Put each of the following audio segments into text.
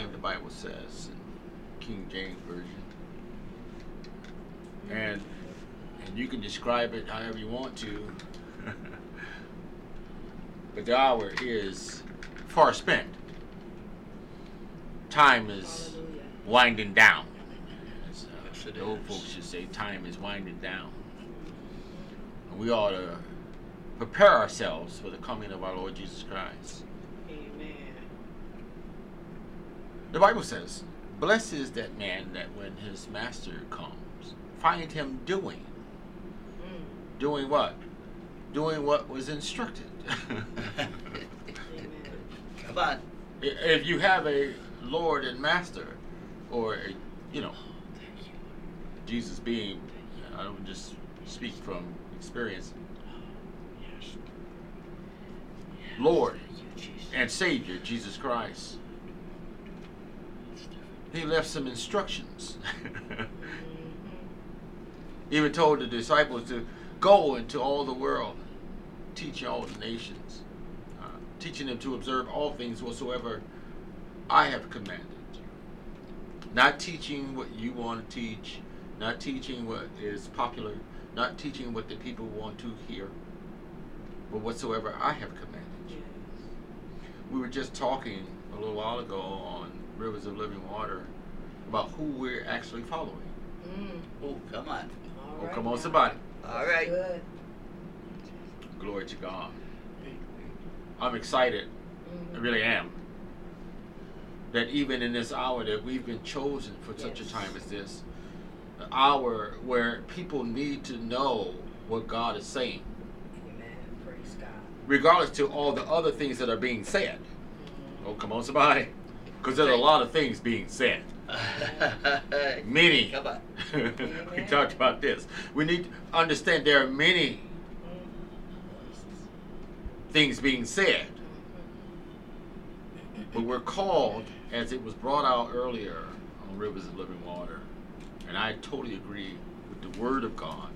time, the Bible says, in King James Version. And, and you can describe it however you want to. but the hour is far spent. Time is winding down. As, uh, the old folks should say, time is winding down. And we ought to prepare ourselves for the coming of our Lord Jesus Christ. Amen. The Bible says, Blessed is that man that when his master comes, find him doing. Mm. Doing what? Doing what was instructed. Come on. If you have a Lord and Master, or a, you know, Jesus being, I don't just speak from experience, Lord and Savior, Jesus Christ. He left some instructions. Even told the disciples to go into all the world, teaching all the nations, uh, teaching them to observe all things whatsoever I have commanded. Not teaching what you want to teach, not teaching what is popular, not teaching what the people want to hear, but whatsoever I have commanded you. We were just talking a little while ago on Rivers of Living Water about who we're actually following. Mm. Oh, come on. All Oh, right come on, now. somebody. All right. Good. Glory to God. I'm excited. I Mhm. really am. That even in this hour that we've been chosen for such a time as this, an hour where people need to know what God is saying, Amen. Praise God. regardless to all the other things that are being said. Mhm. Oh, come on, somebody. Because there's a lot of things being said. Many. Come on. we talked about this. We need to understand there are many things being said. But we're called, as it was brought out earlier on Rivers of Living Water, and I totally agree with the Word of God,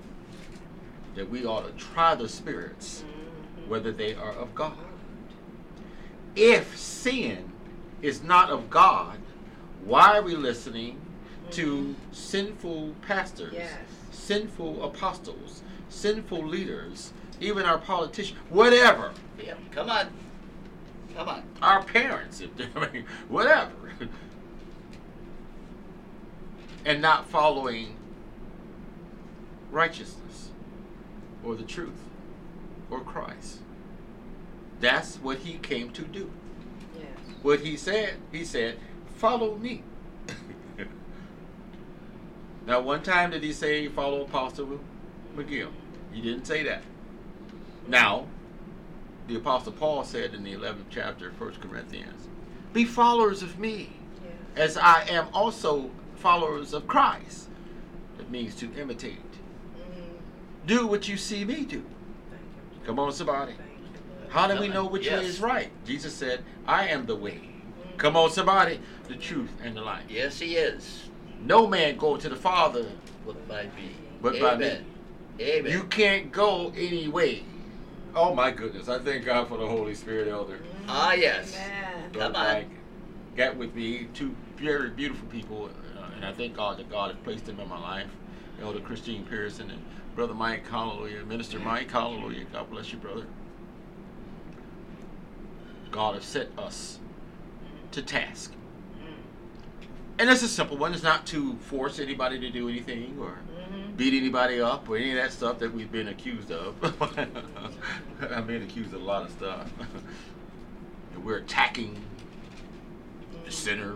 that we ought to try the spirits, mm-hmm. whether they are of God. If sin is not of God, why are we listening to sinful pastors, Yes. sinful apostles, sinful leaders, even our politicians, whatever, Yep. Come on. Come on. our parents, if I mean, whatever, and not following righteousness or the truth or Christ. That's what he came to do. Yes. What he said, he said, follow me. now, one time did he say follow Apostle McGill? He didn't say that. Now, the Apostle Paul said in the 11th chapter of 1 Corinthians, be followers of me, Yes. as I am also followers of Christ. That means to imitate. Mm. Do what you see me do. Thank you. Come on, somebody. Thank you, Lord. How do we know which Yes. way is right? Jesus said, I am the way. Come on, somebody. The truth and the life. Yes, he is. No man go to the Father. But by me. But by Amen. Amen. You can't go any way. Oh my goodness. I thank God for the Holy Spirit, Elder. Ah, yes. Amen. Come Brother on. Mike Got with me two very beautiful people, uh, and I thank God that God has placed them in my life. Elder Christine Pearson and Brother Mike, hallelujah. Minister Mike, hallelujah. God bless you, brother. God has set us to task. And it's a simple one. It's not to force anybody to do anything or Mhm. beat anybody up or any of that stuff that we've been accused of. I've been accused of a lot of stuff. and we're attacking the sinner.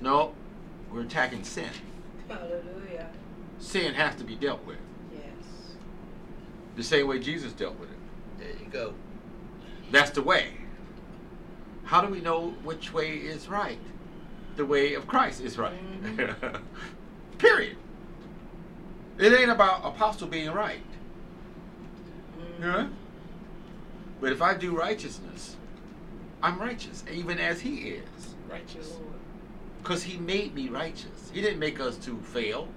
No, we're attacking sin. Hallelujah. Sin has to be dealt with Yes. the same way Jesus dealt with it. There you go. That's the way. How do we know which way is right? The way of Christ is right. Period. It ain't about apostle being right. Mhm. Huh? But if I do righteousness, I'm righteous, even as he is righteous. Because he made me righteous. He didn't make us to fail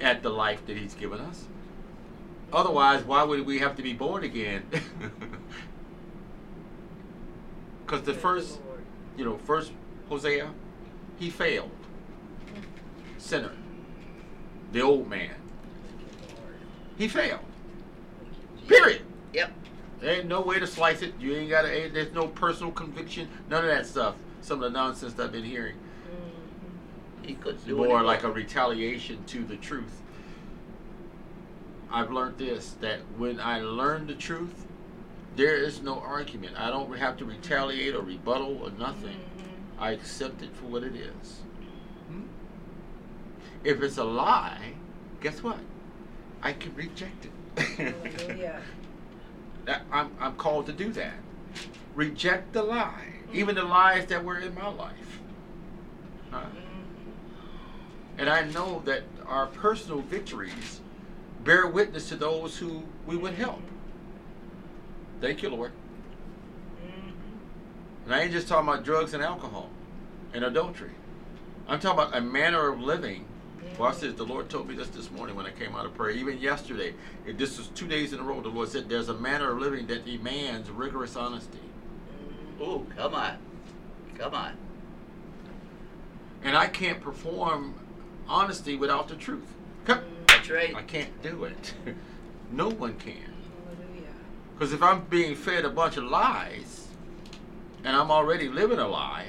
at the life that he's given us. Otherwise, why would we have to be born again? Because the first, you know, first Hosea, he failed. Sinner. The old man. Thank you, Lord. He failed. Period. Yep. There ain't no way to slice it. You ain't got to, there's no personal conviction. None of that stuff. Some of the nonsense that I've been hearing. Mhm. He could It's do more it. like a retaliation to the truth. I've learned this that when I learn the truth, there is no argument. I don't have to retaliate or rebuttal or nothing. Mhm. I accept it for what it is. Hmm? If it's a lie, guess what? I can reject it. That I'm, I'm called to do that. Reject the lie, even the lies that were in my life. Huh? Mhm. And I know that our personal victories bear witness to those who we would help. Thank you, Lord. Mhm. And I ain't just talking about drugs and alcohol and adultery. I'm talking about a manner of living. Well, I said the Lord told me this this morning when I came out of prayer. Even yesterday, it, this was two days in a row. The Lord said there's a manner of living that demands rigorous honesty. Oh, come on. Come on. And I can't perform honesty without the truth. Come- That's right. I can't do it. no one can. Because if I'm being fed a bunch of lies and I'm already living a lie,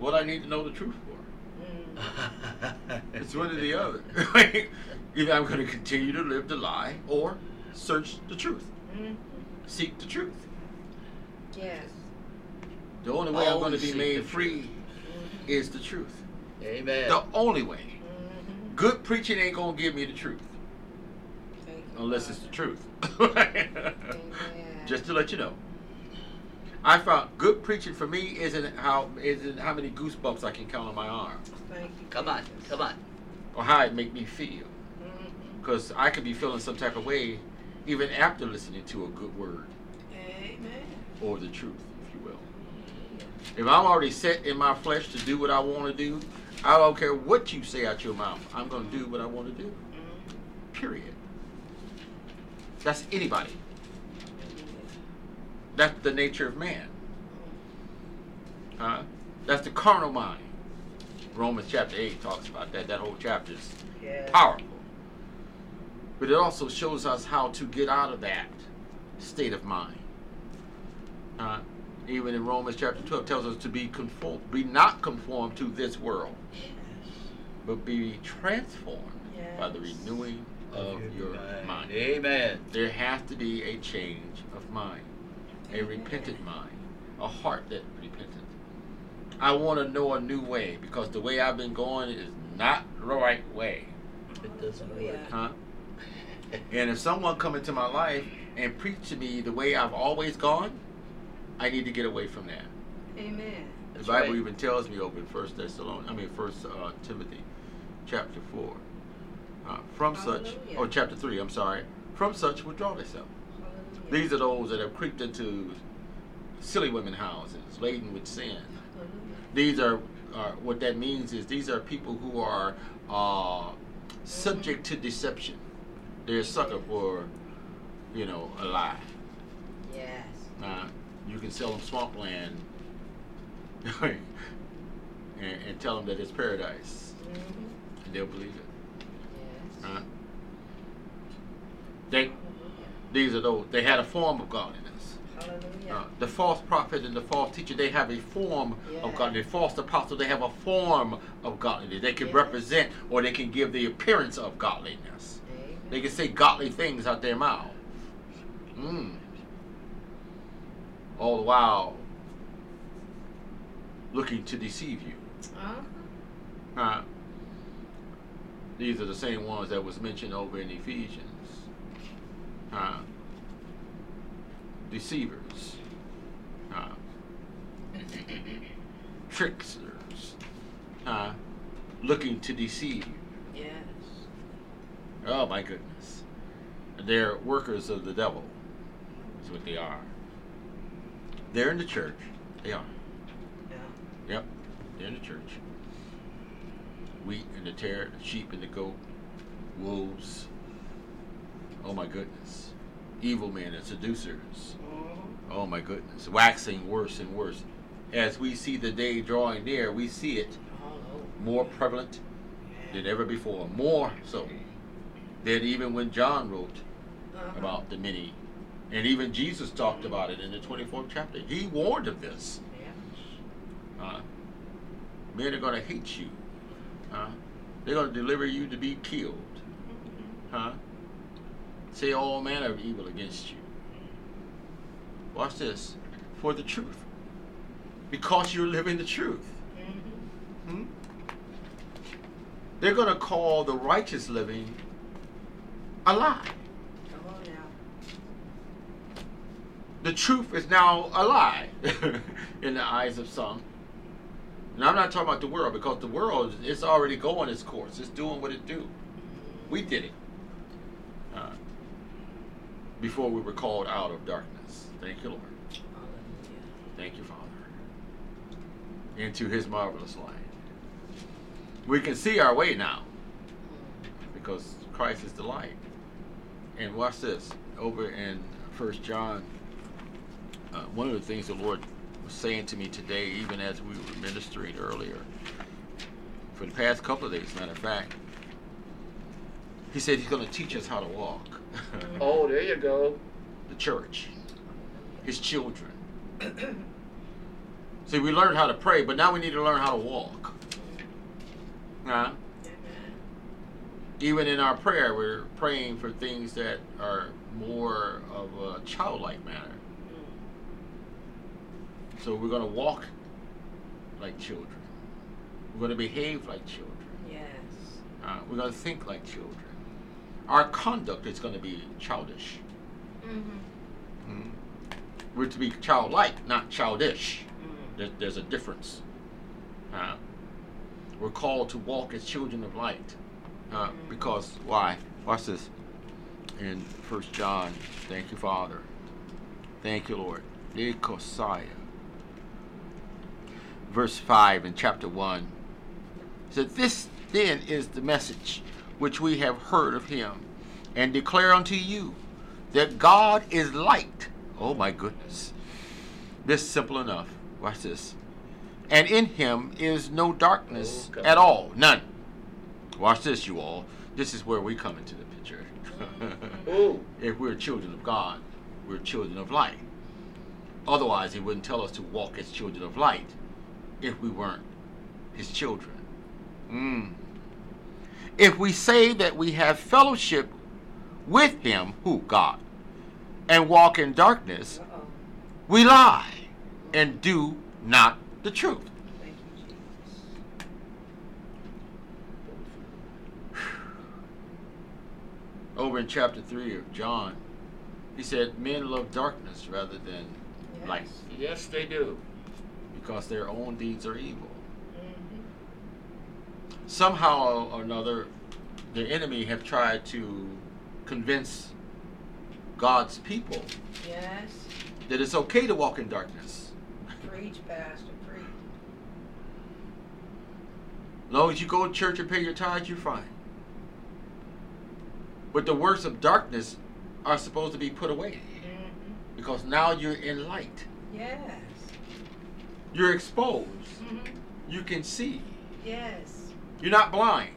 what I need to know the truth for? Mhm. It's one or the other. Either I'm going to continue to live the lie or search the truth, Mhm. seek the truth. Yes. The only way I'm going to be made the free Mhm. is the truth. Amen. The only way. Good preaching ain't going to give me the truth Thank you, unless it's the truth. Just to let you know. I found good preaching for me isn't how isn't how many goosebumps I can count on my arm Thank you. Come on. Come on. or how it make me feel. Mm-hmm. Because I could be feeling some type of way even after listening to a good word Amen. or the truth, if you will. If I'm already set in my flesh to do what I want to do, I don't care what you say out your mouth. I'm going to do what I want to do. Mhm. Period. That's anybody. That's the nature of man. Huh? That's the carnal mind. Romans chapter 8 talks about that. That whole chapter is Yes. powerful. But it also shows us how to get out of that state of mind. Uh, even in Romans chapter 12 tells us to be conform, be not conformed to this world, but be transformed by the renewing of your mind. Amen. There has to be a change of mind, a repentant mind, a heart that repentant. I want to know a new way because the way I've been going is not the right way. It doesn't Oh, yeah. work. Huh? And if someone come into my life and preach to me the way I've always gone, I need to get away from that. Amen. The That's Bible right. even tells me over in First Thessalonians, I mean First uh, Timothy, chapter four. Uh, from such, or chapter three, I'm sorry. From such withdraw thyself. Hallelujah. These are those that have creeped into silly women houses, laden with sin. Hallelujah. These are, are what that means is these are people who are uh, subject to deception. They're a sucker for, you know, a lie. Yes. Uh, you can sell them swampland and, and tell them that it's paradise, Mm-hmm. and they'll believe it. Yes. Uh, they, these are those. They had a form of godliness. Hallelujah. Uh, the false prophet and the false teacher, they have a form of Yeah. godliness. The false apostle, they have a form of godliness. They can Yes. represent or they can give the appearance of godliness. Amen. They can say godly things out their mouth. Mm. All the while looking to deceive you. Uh-huh. Uh, these are the same ones that was mentioned over in Ephesians. Uh, deceivers. Uh, tricksters. Uh, looking to deceive you. Yes. Oh my goodness. They're workers of the devil. Is what they are. They're in the church. They are. Yeah. Yep. They're in the church. Wheat and the tare, the sheep and the goat, wolves. Oh my goodness. Evil men and seducers. Mm-hmm. Oh my goodness. Waxing worse and worse. As we see the day drawing near, we see it more prevalent than ever before. More so than even when John wrote Uh-huh. about the many. And even Jesus talked about it in the 24th chapter. He warned of this. Uh, men are going to hate you. Huh? They're going to deliver you to be killed. Huh? Say all manner of evil against you. Watch this. For the truth. Because you're living the truth. Mm-hmm. Hmm? They're going to call the righteous living a lie. Come on now. The truth is now a lie in the eyes of some. And I'm not talking about the world because the world is already going its course. It's doing what it do. We did it uh, before we were called out of darkness. Thank you, Lord. Thank you, Father. Into His marvelous light. We can see our way now because Christ is the light. And watch this over in First John. Uh, one of the things the Lord was saying to me today, even as we were ministering earlier, for the past couple of days, matter of fact, He said He's going to teach us how to walk. Oh, there you go. the church, His children. See, we learned how to pray, but now we need to learn how to walk. Huh? Even in our prayer, we're praying for things that are more of a childlike manner. So we're going to walk like children. We're going to behave like children. Yes. Uh, we're going to think like children. Our conduct is going to be childish. Mm-hmm. Mhm. We're to be childlike, not childish. Mm. There, there's a difference. Uh, we're called to walk as children of light. Uh, because, why? Watch this. In First John, thank you, Father. Thank you, Lord. Nikosaya. Verse 5 in chapter 1. It said, This then is the message which we have heard of him and declare unto you that God is light. Oh my goodness. This simple enough. Watch this. and in him is no darkness at all. None. Watch this, you all. This is where we come into the picture. If we're children of God, we're children of light. Otherwise, he wouldn't tell us to walk as children of light if we weren't his children. Mm. If we say that we have fellowship with him, who? God, and walk in darkness, Uh-oh. we lie and do not the truth. You, Over in chapter 3 of John, he said, Men love darkness rather than Yes. light Yes, they do. Because their own deeds are evil. Mhm. Somehow or another, the enemy have tried to convince God's people Yes. that it's okay to walk in darkness. Preach, Pastor, preach. As long as you go to church and pay your tithes, you're fine. But the works of darkness are supposed to be put away Mm-hmm. because now you're in light. Yes. You're exposed. Mm-hmm. You can see. Yes. You're not blind.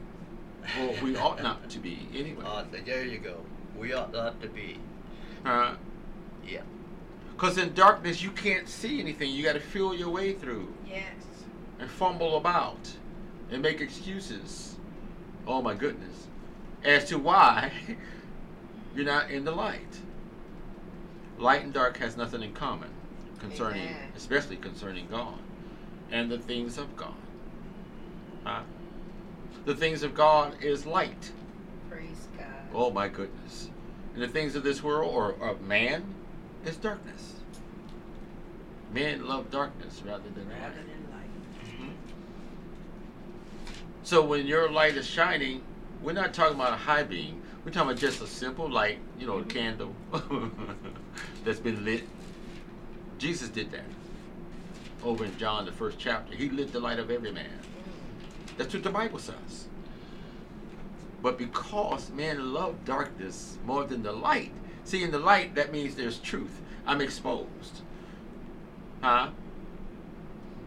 Well, we ought not to be anyway. Uh, there you go. We ought not to be. Uh, Yeah. Because in darkness, you can't see anything. You got to feel your way through Yes. and fumble about and make excuses. Oh my goodness. As to why you're not in the light. Light and dark has nothing in common concerning, Amen. especially concerning God and the things of God. Huh? The things of God is light. Praise God. Oh my goodness. And the things of this world or of man is darkness. Men love darkness rather than Rather light. than light. Mhm. So when your light is shining, we're not talking about a high beam. We're talking about just a simple light, you know, a candle that's been lit. Jesus did that. Over in John, the first chapter, he lit the light of every man. That's what the Bible says. But because men love darkness more than the light, see, in the light, that means there's truth. I'm exposed. Huh?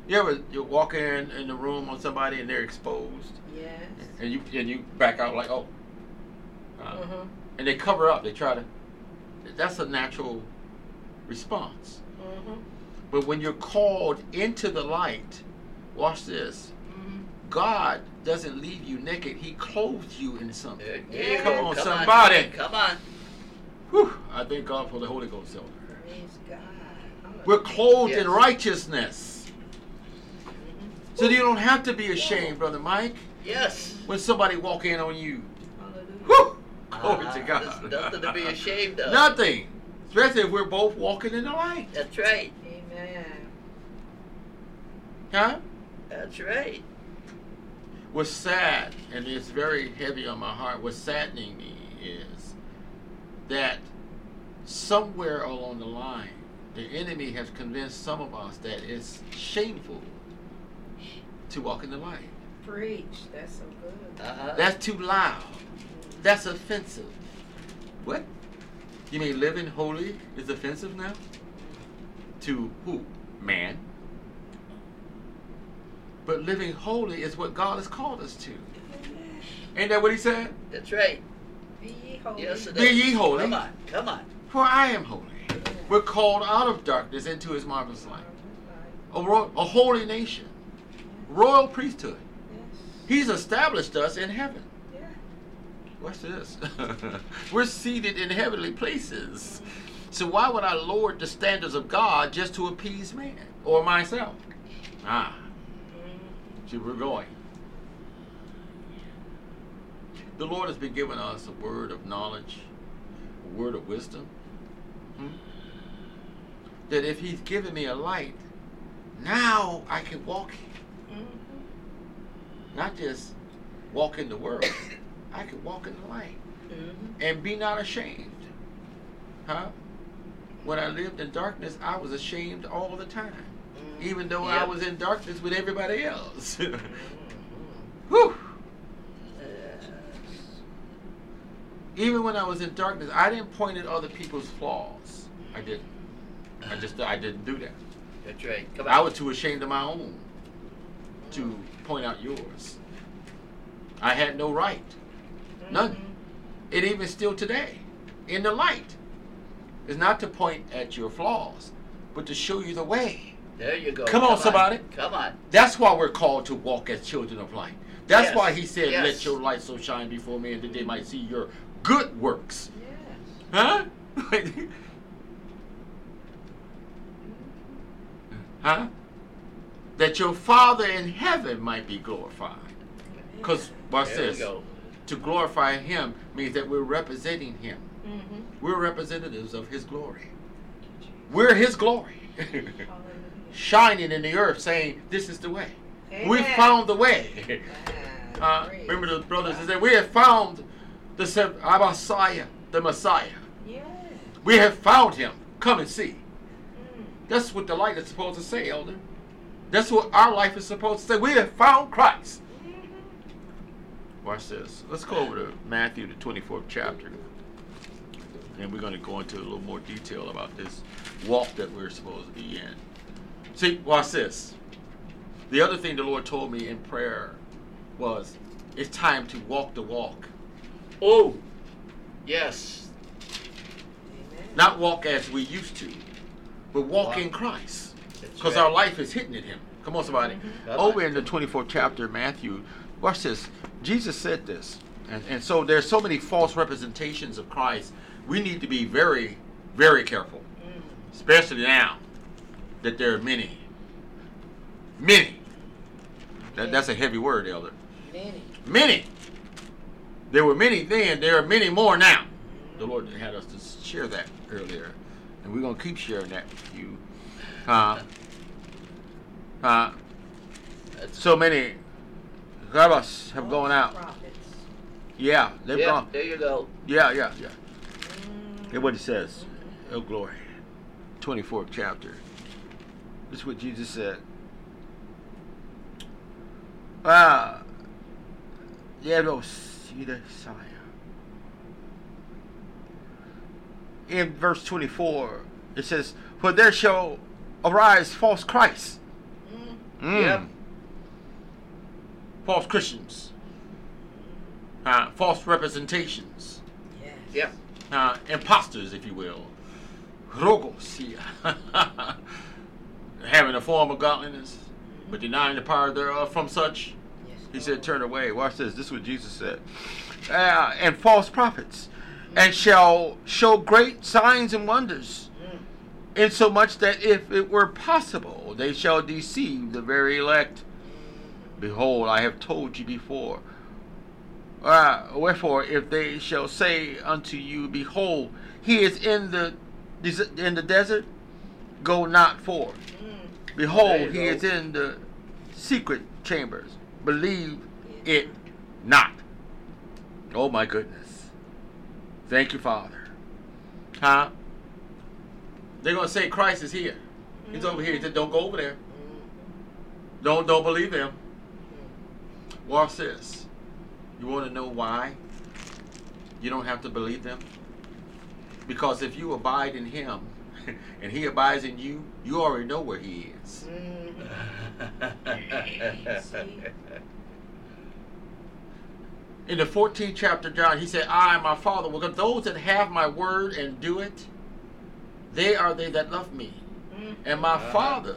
You ever you walk in in the room on somebody and they're exposed, Yes. and you and you back out like, oh, uh, Mm-hmm. and they cover up. They try to. That's a natural response. Mm-hmm. But when you're called into the light, watch this. Mm-hmm. God doesn't leave you naked. He clothes you in something. There, there Come on, Come somebody. Come on. Whew, I thank God for the Holy Ghost. Elder. Praise God. We're clothed in righteousness. Mm-hmm. So you don't have to be ashamed, Brother Mike, Yes. when somebody walk in on you. Hallelujah. Whew, glory Ah, to God. There's nothing to be ashamed of. Nothing. Especially if we're both walking in the light. That's right. Amen. Huh? That's right. What's sad, and it's very heavy on my heart, what's saddening me is that somewhere along the line, the enemy has convinced some of us that it's shameful to walk in the light. Preach. That's so good. Uh-huh. That's too loud. That's offensive. What? You mean living holy is offensive now? To who? Man. But living holy is what God has called us to. Ain't that what he said? That's right. Be ye holy. Yes, it Be ye holy. Come on. Come on. For I am holy. We're called out of darkness into his marvelous light. A, ro- a holy nation. Royal priesthood. Yes. He's established us in heaven. Watch this. We're seated in heavenly places. So why would I lower the standards of God just to appease man or myself? Ah, see, we're going. The Lord has been giving us a word of knowledge, a word of wisdom. Hmm? That if He's given me a light, now I can walk, Mm-hmm. not just walk in the world. I could walk in the light. Mm-hmm. and be not ashamed. Huh? When I lived in darkness, I was ashamed all the time, even though I was in darkness with everybody else. Mhm. Whew. Yes. Even when I was in darkness, I didn't point at other people's flaws. I didn't. I just I didn't do that. That's right. Come on. I was too ashamed of my own. to point out yours. I had no right. None. And even still today, in the light, is not to point at your flaws, but to show you the way. There you go. Come on, somebody. Come on. That's why we're called to walk as children of light. That's Yes. why he said, Yes. Let your light so shine before men that they might see your good works. Yes. Huh? huh? That your Father in heaven might be glorified. Because, watch There you this. To glorify him means that we're representing him. Mhm. We're representatives of his glory. We're his glory. Shining in the earth saying, This is the way. We found the way. Uh, remember the brothers and said, We have found the our Messiah, the Messiah. Yes. We have found him. Come and see. Mm. That's what the light is supposed to say, Elder. That's what our life is supposed to say. We have found Christ. Watch this. Let's go over to Matthew, the 24th chapter. And we're going to go into a little more detail about this walk that we're supposed to be in. See, watch this. The other thing the Lord told me in prayer was it's time to walk the walk. Oh, yes. Amen. Not walk as we used to, but walk Wow. in Christ. Because right. our life is hidden in Him. Come on, somebody. Mm-hmm. Come Over in the 24th chapter of Matthew, watch this. Jesus said this. And, and so there's so many false representations of Christ. We need to be very, very careful. Especially now that there are many. Many. That, that's a heavy word, Elder. Many. Many. There were many then, there are many more now. The Lord had us to share that earlier. And we're going to keep sharing that with you. Uh, uh, so many have gone out. Prophets. Yeah, they've yeah, gone. there you go. Yeah, yeah, yeah. Hear what it says. Oh, glory. 24th chapter. This is what Jesus said. Ah, yeah, no, see the Messiah. In verse 24, it says, For there shall arise false Christs. Mm. Mm. Yep. False Christians. Uh, false representations. Yes. Yep. uh, imposters, if you will. Rogosia. Having a form of godliness, but denying the power thereof from such. Yes. He said, Turn away. Watch this. This is what Jesus said. Uh, and false prophets, and shall show great signs and wonders, Mm. insomuch that if it were possible, they shall deceive the very elect. Behold, I have told you before. Uh, wherefore, if they shall say unto you, Behold, he is in the des- in the desert, go not forth. Mm. Behold, he go. is in the secret chambers. Believe it not. Oh my goodness. Thank you, Father. Huh? They're gonna say Christ is here. He's over here. He said, Don't go over there. Mm. Don't don't believe him. Watch this. You want to know why? You don't have to believe them. Because if you abide in him and he abides in you, you already know where he is. Mm. In the 14th chapter, John, he said, I and my Father will come. Those that have my word and do it, they are they that love me. Mm. And my Uh-huh. Father,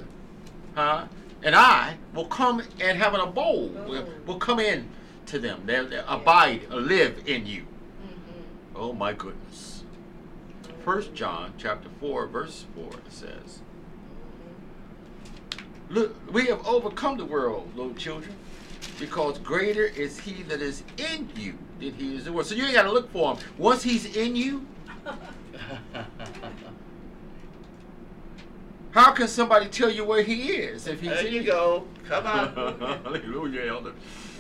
huh, and I will come and have an abode. Will, will come in to them. They will abide, live in you. Mhm. Oh my goodness. First John chapter 4, verse 4 it says, Look, we have overcome the world, little children, because greater is he that is in you than he is in the world. So you ain't got to look for him. Once he's in you, how can somebody tell you where he is if he's there in you go. Come on. Hallelujah, elder.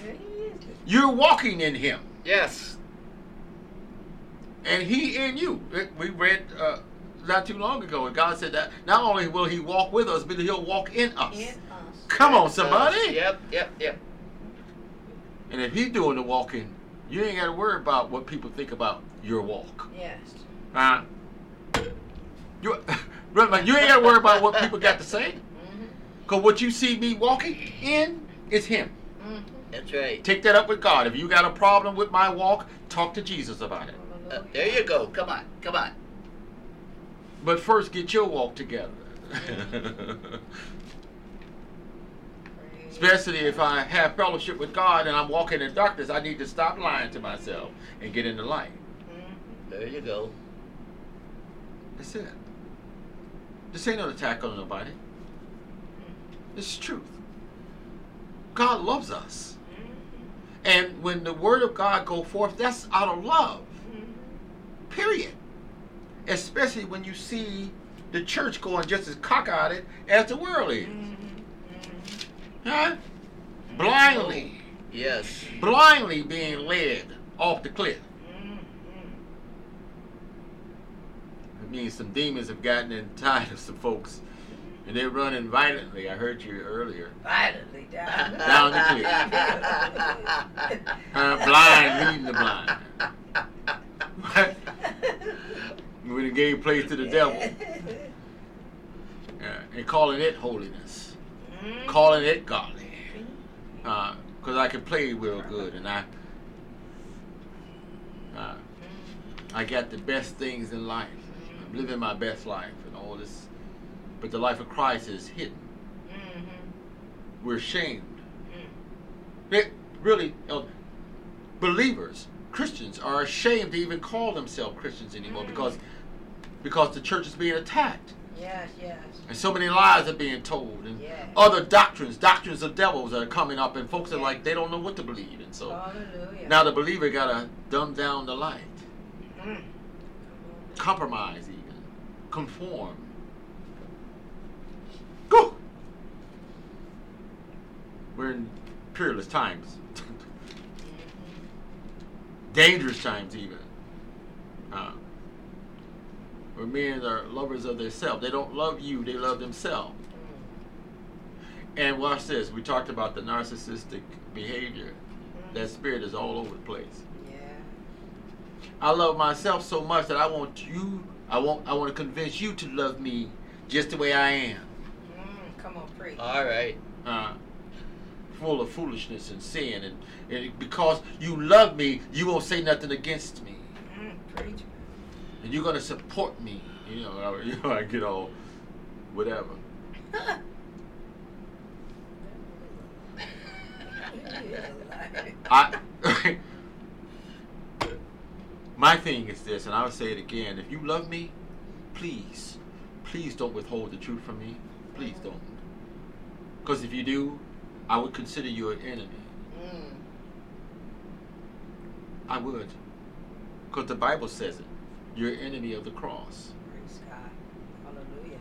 There he is. You're walking in him, yes. and he in you. We read uh, not too long ago, and God said that not only will he walk with us, but he'll walk in us. In us. Come on, Yes, somebody. Yep, yep, yep. And if he's doing the walking, you ain't got to worry about what people think about your walk. Yes. Huh? You, Brother, you ain't got to worry about what people got to say. Mm-hmm. Because what you see me walking in, It's Him. Mhm. That's right. Take that up with God. If you got a problem with my walk, talk to Jesus about it. Uh, there you go. Come on. Come on. But first, get your walk together. Especially if I have fellowship with God and I'm walking in darkness, I need to stop lying to myself and get in the light. Mhm. There you go. That's it. This ain't no attack on nobody. This is truth. God loves us. And when the word of God go forth, that's out of love. Period. Especially when you see the church going just as cockeyed as the world is. Huh? Blindly. Yes. Blindly being led off the cliff. Mhm. It means some demons have gotten in tired of some folks. And they're running violently. I heard you earlier. Violently down. Down the Uh, blind leading the blind. when it gave place to the devil. Yeah, and calling it holiness. Mhm. Calling it godly. Because I can play real good and I uh, I got the best things in life. I'm living my best life and all this. But the life of Christ is hidden. Mhm. We're ashamed. Mhm. They really, uh, believers, Christians, are ashamed to even call themselves Christians anymore Mm. because because the church is being attacked Yes, yes. and so many lies are being told and Yes. other doctrines, doctrines of devils are coming up and folks are like they don't know what to believe and so Hallelujah. now the believer gotta dumb down the light, Mhm. compromise even, conform. Go. We're in peerless times. dangerous times even. Uh, where men are lovers of themselves. They don't love you, they love themselves. And watch this. We talked about the narcissistic behavior. That spirit is all over the place. Yeah. I love myself so much that I want you I want I want to convince you to love me just the way I am. Mm, come on, preach. All right. Uh, full of foolishness and sin and, and because you love me, you won't say nothing against me. Mm, preach. and you're gonna support me. You know, I, you know, I get all whatever. I my thing is this, and I'll say it again: if you love me, please, please don't withhold the truth from me. Please don't, because if you do, I would consider you an enemy. Mm. I would, because the Bible says it. You're an enemy of the cross. Praise God. Hallelujah.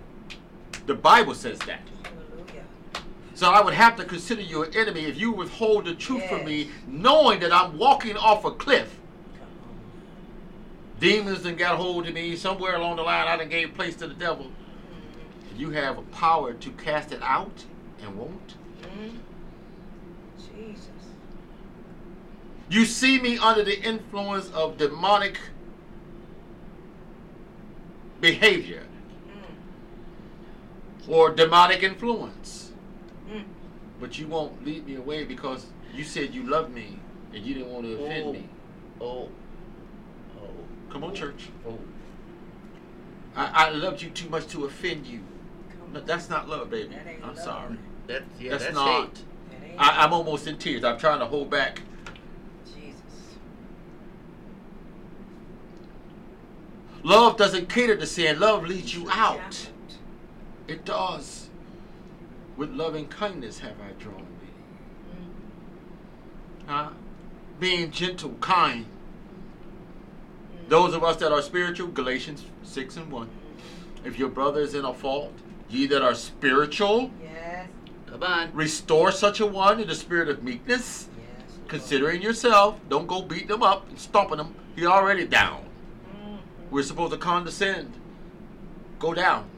The Bible says that. Hallelujah. So I would have to consider you an enemy if you withhold the truth from me, knowing that I'm walking off a cliff. Come Demons done got hold of me. Somewhere along the line, I done gave place to the devil. on. You have a power to cast it out and won't. Mm. Jesus. You see me under the influence of demonic behavior Mm. or demonic influence. Mm. But you won't lead me away because you said you love me and you didn't want to offend Oh. me. Oh. Come on, church. Oh. I, I loved you too much to offend you. Come No, that's not love, baby. That ain't I'm love. sorry. That's yeah. that's, that's not. hate. That ain't I, I'm almost in tears. I'm trying to hold back. Jesus. Love doesn't cater to sin. Love leads you out. It does. With loving kindness have I drawn thee. Mm. Huh? Being gentle, kind. Those of us that are spiritual, Galatians 6 and 1. If your brother is in a fault, ye that are spiritual, Yes. Come on. restore such a one in the spirit of meekness, Yes. Considering yourself. Don't go beating them up and stomping him. He already down. Mm. We're supposed to condescend. Go down.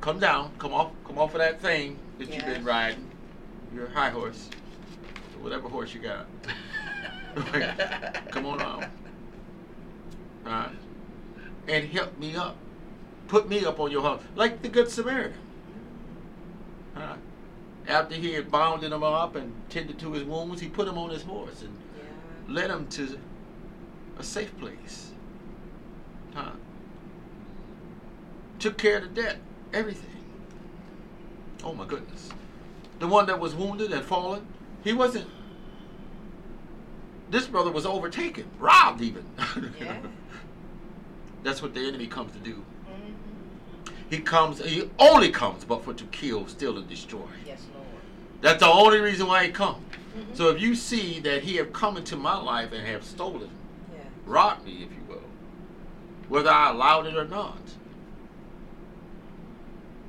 Come down. Come off. Come off of that thing that you've been riding. Your high horse. Whatever horse you got. Come on out. And help me up. Put me up on your heart. Like the Good Samaritan. After he had bounded him up and tended to his wounds, he put him on his horse and Yeah. led him to a safe place. Huh? Took care of the debt, everything. Oh my goodness. The one that was wounded and fallen, he wasn't. This brother was overtaken, robbed even. Yeah. That's what the enemy comes to do. Mhm. He comes, he only comes but for to kill, steal, and destroy. Yes, Lord. That's the only reason why he comes. Mhm. So if you see that he have come into my life and have stolen, Yeah. robbed me, if you will, whether I allowed it or not,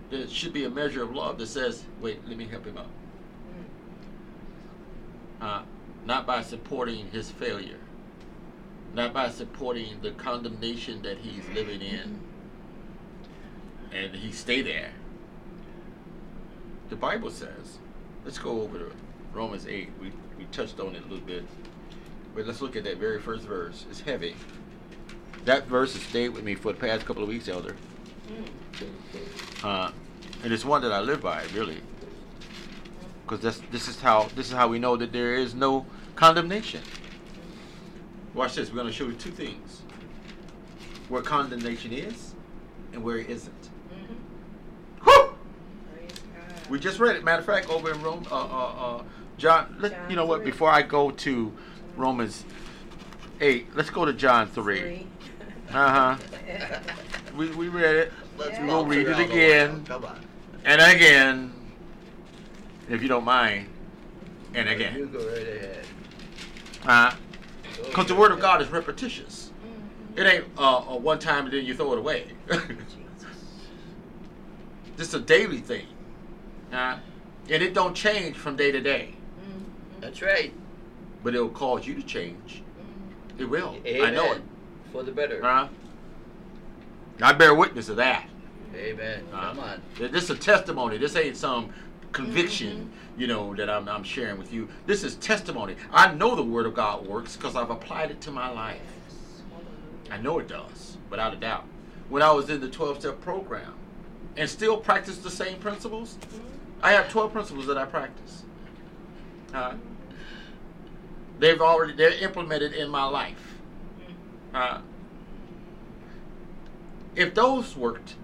there should be a measure of love that says, wait, let me help him out. Mm. Uh, not by supporting his failure, not by supporting the condemnation that he's living in, and he stay there. The Bible says, let's go over to Romans 8. We, we touched on it a little bit, but let's look at that very first verse. It's heavy. That verse has stayed with me for the past couple of weeks, Elder. Mm. Uh, and it's one that I live by, really, because this this is how this is how we know that there is no condemnation. Watch this. We're going to show you two things: where condemnation is, and where it isn't. Mhm. Whew! Praise God. We just read it. Matter of fact, over in Rome, uh, uh, uh, John. Let, John you know what? Before I go to Romans eight, let's go to John three. Three. Uh huh. We we read it. Let's Yeah. We'll read it again. Come on. and again, if you don't mind, and again. You again. go right ahead. Uh, Go Because the word of. God is repetitious. It ain't uh, a one time and then you throw it away. This a daily thing. Uh, and it don't change from day to day. That's right. But it'll cause you to change. It will. Amen. I know it. For the better. Uh, I bear witness of that. Amen. Uh, Come on. This is a testimony. This ain't some conviction, you know, that I'm, I'm sharing with you. This is testimony. I know the Word of God works because I've applied it to my life. I know it does, without a doubt. When I was in the 12 step program and still practice the same principles. I have 12 principles that I practice. Uh, they've already, they're implemented in my life. Uh, if those worked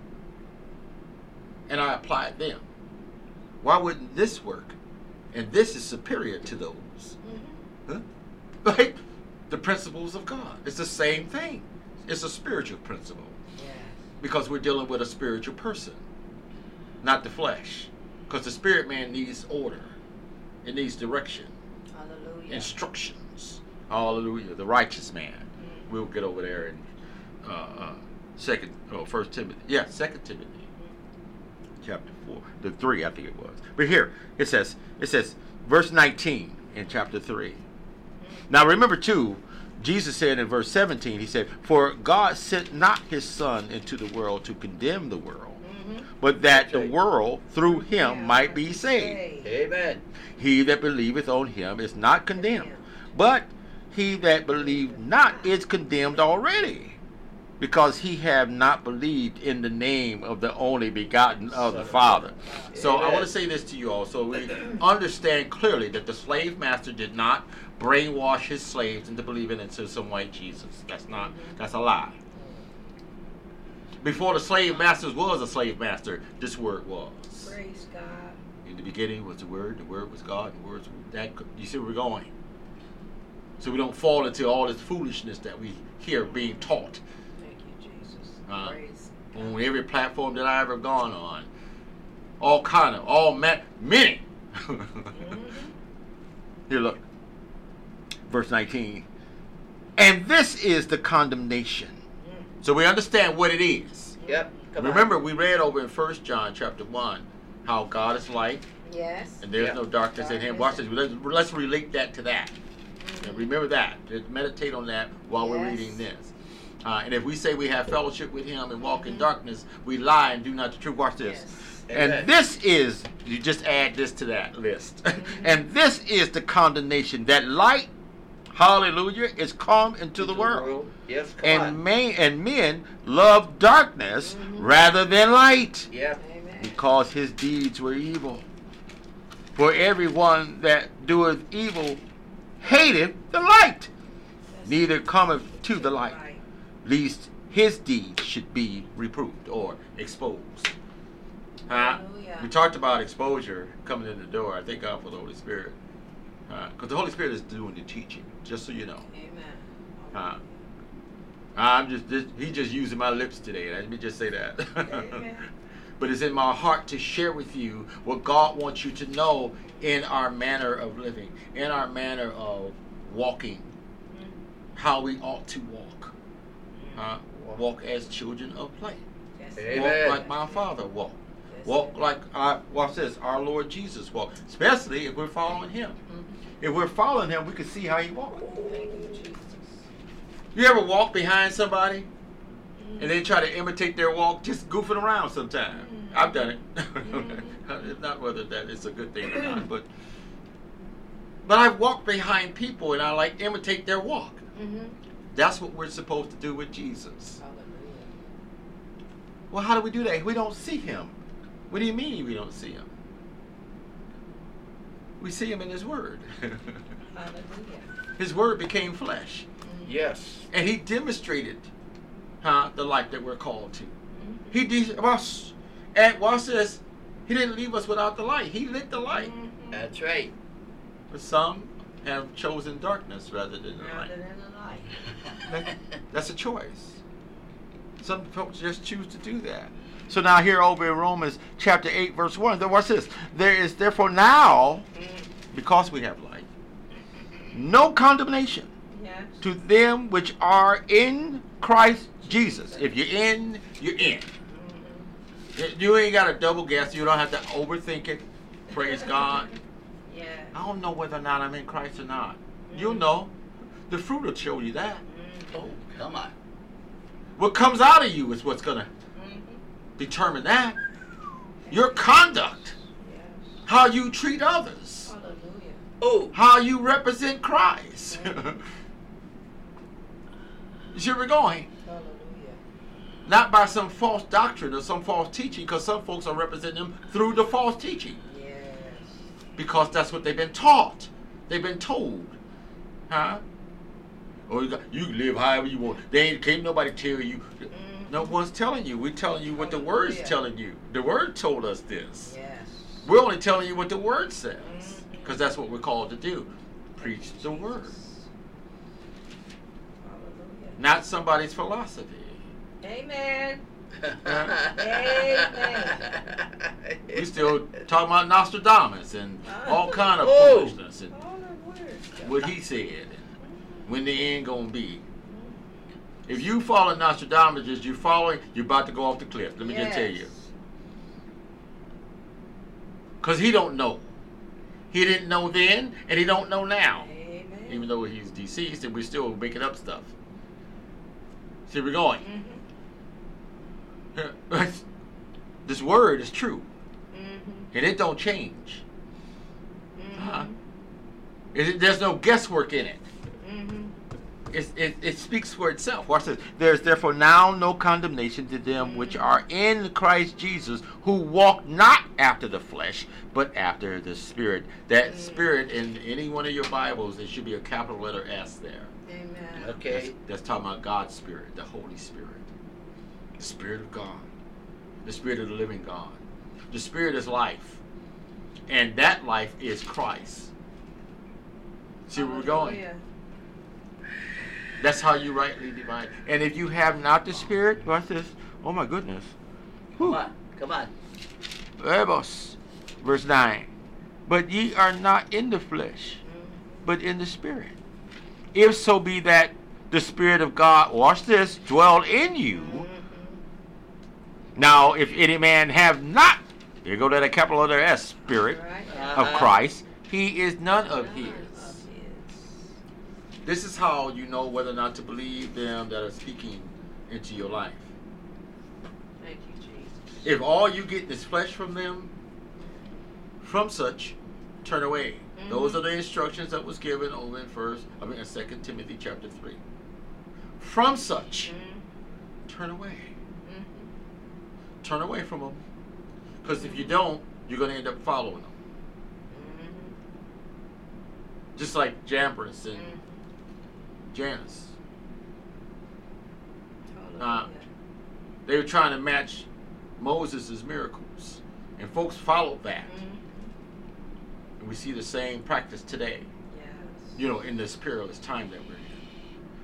and I applied them, why wouldn't this work? And this is superior to those. Mhm. Huh? Right? The principles of God. It's the same thing. It's a spiritual principle Yes. because we're dealing with a spiritual person, not the flesh. Because the spirit man needs order, it needs direction, Hallelujah. instructions. Hallelujah. The righteous man. Mhm. We'll get over there in uh, uh, second, oh, First Timothy. Yeah, Second Timothy, chapter four, the three, I think it was. But here it says, it says, verse nineteen in chapter three. Now remember too, Jesus said in verse 17, he said, For God sent not his Son into the world to condemn the world, Mhm. but that the world through him Yeah, might be saved. Amen. He that believeth on him is not condemned, Condemned. but he that believed not is condemned already, because he have not believed in the name of the only begotten of the Father. So I want to say this to you all, so we understand clearly that the slave master did not brainwash his slaves into believing into some white Jesus. That's not. That's a lie. Before the slave masters was a slave master, this word was. Praise God. In the beginning was the Word, the Word was God, and words that you see where we're going. So we don't fall into all this foolishness that we hear being taught Thank you, Jesus. Uh, on every platform that I ever gone on. All kind of, all ma- many. Mhm. Here, look, verse 19. And this is the condemnation. Mm. So we understand what it is. Yep. Come on. Remember, we read over in First John chapter one how God is light Yes. and there's Yeah. no darkness in Him. Watch this. Let's, let's relate that to that. Mhm. And remember that. Just meditate on that while we're reading this. Uh, and if we say we have fellowship with Him and walk in Mhm. darkness, we lie and do not the truth. Watch this. Yes. Amen. And this is, you just add this to that list. Mhm. and this is the condemnation that light, hallelujah, is come into the To world. Yes. Come And on. man and men love darkness Mhm. rather than light Yep. Amen. because his deeds were evil. For everyone that doeth evil hateth the light, neither cometh to the light, lest his deeds should be reproved or exposed. Huh? Hallelujah. We talked about exposure coming in the door. I thank God for the Holy Spirit. Because the Holy Spirit is doing the teaching, just so you know. Amen. Huh? I'm just, just he's just using my lips today. Let me just say that. Amen. but it's in my heart to share with you what God wants you to know in our manner of living, in our manner of walking, Mm. how we ought to walk. Huh? Walk as children of light. Yes. Amen. Walk like my Father walked. Yes. Walk like our, watch this, our Lord Jesus walked. Especially if we're following Him. Mhm. If we're following Him, we can see how He walked. Thank you, Jesus. You ever walk behind somebody Mm. and they try to imitate their walk, just goofing around sometime? Mhm. I've done it. Mhm. Not whether that is a good thing or not, but but I walk behind people and I like imitate their walk. That's what we're supposed to do with Jesus. Hallelujah. Well, how do we do that? We don't see him. What do you mean we don't see him? We see him in his word. Hallelujah. his word became flesh. Mhm. Yes. And he demonstrated huh, the life that we're called to. Mhm. He de- us and watch this. He didn't leave us without the light. He lit the light. Mhm. That's right. But some have chosen darkness rather than the Rather light. Than the light. That- That's a choice. Some folks just choose to do that. So now here over in Romans chapter 8 verse 1, then watch this. There is therefore now, because we have life, no condemnation Yes. to them which are in Christ Jesus. If you're in, you're in. Mhm. You ain't got to double guess. You don't have to overthink it. Praise God. Yeah. I don't know whether or not I'm in Christ or not. You'll know. The fruit will show you that. Mhm. Oh, come on. What comes out of you is what's going to Mhm. determine that. Your conduct, how you treat others, Hallelujah. Oh, how you represent Christ. see where we're going? Hallelujah. Not by some false doctrine or some false teaching, because some folks are representing them through the false teaching. Yes. because that's what they've been taught. They've been told, huh? Or you, got, you can live however you want. They ain't can't nobody tell you. Mhm. No one's telling you. We're telling you what the word's Hallelujah. telling you. The word told us this. Yes. We're only telling you what the word says, because that's what we're called to do. Preach the word, Hallelujah. not somebody's philosophy. Amen. Amen. We still talking about Nostradamus and all kind of Oh. foolishness and All what he said and when the end gonna be. If you follow Nostradamus as you following, you're about to go off the cliff. Let me just tell you. Cause he don't know. He didn't know then, and he don't know now. Amen. Even though he's deceased, and we're still making up stuff. See, we're going. Mhm. this word is true, Mhm. and it don't change. Huh? Mhm. It, there's no guesswork in it. It, it, it speaks for itself. Watch this. There is therefore now no condemnation to them which are in Christ Jesus, who walk not after the flesh, but after the Spirit. That. Spirit in any one of your Bibles, there should be a capital letter S there. Amen. That's, Okay. that's talking about God's Spirit, the Holy Spirit, the Spirit of God, the Spirit of the living God. The Spirit is life, and that life is Christ. See where we're going? That's how you rightly divide. And if you have not the Spirit, watch this. Oh my goodness. Come on. Come on. Verbos. Verse 9. But ye are not in the flesh, but in the Spirit. If so be that the Spirit of God, watch this, dwell in you. Now, if any man have not, here go to the capital letter S, Spirit Right. of Uh-huh. Christ, he is none of his. This is how you know whether or not to believe them that are speaking into your life. Thank you, Jesus. If all you get is flesh from them, from such, turn away. Mhm. Those are the instructions that was given over in first, I mean, in Second Timothy chapter three. From such, Mhm. turn away. Mhm. Turn away from them, because if you don't, you're going to end up following them. Just like Jambres and Mm. Jannes. Hallelujah. They were trying to match Moses' miracles. And folks followed that. Mhm. And we see the same practice today, Yes. you know, in this perilous time that we're in.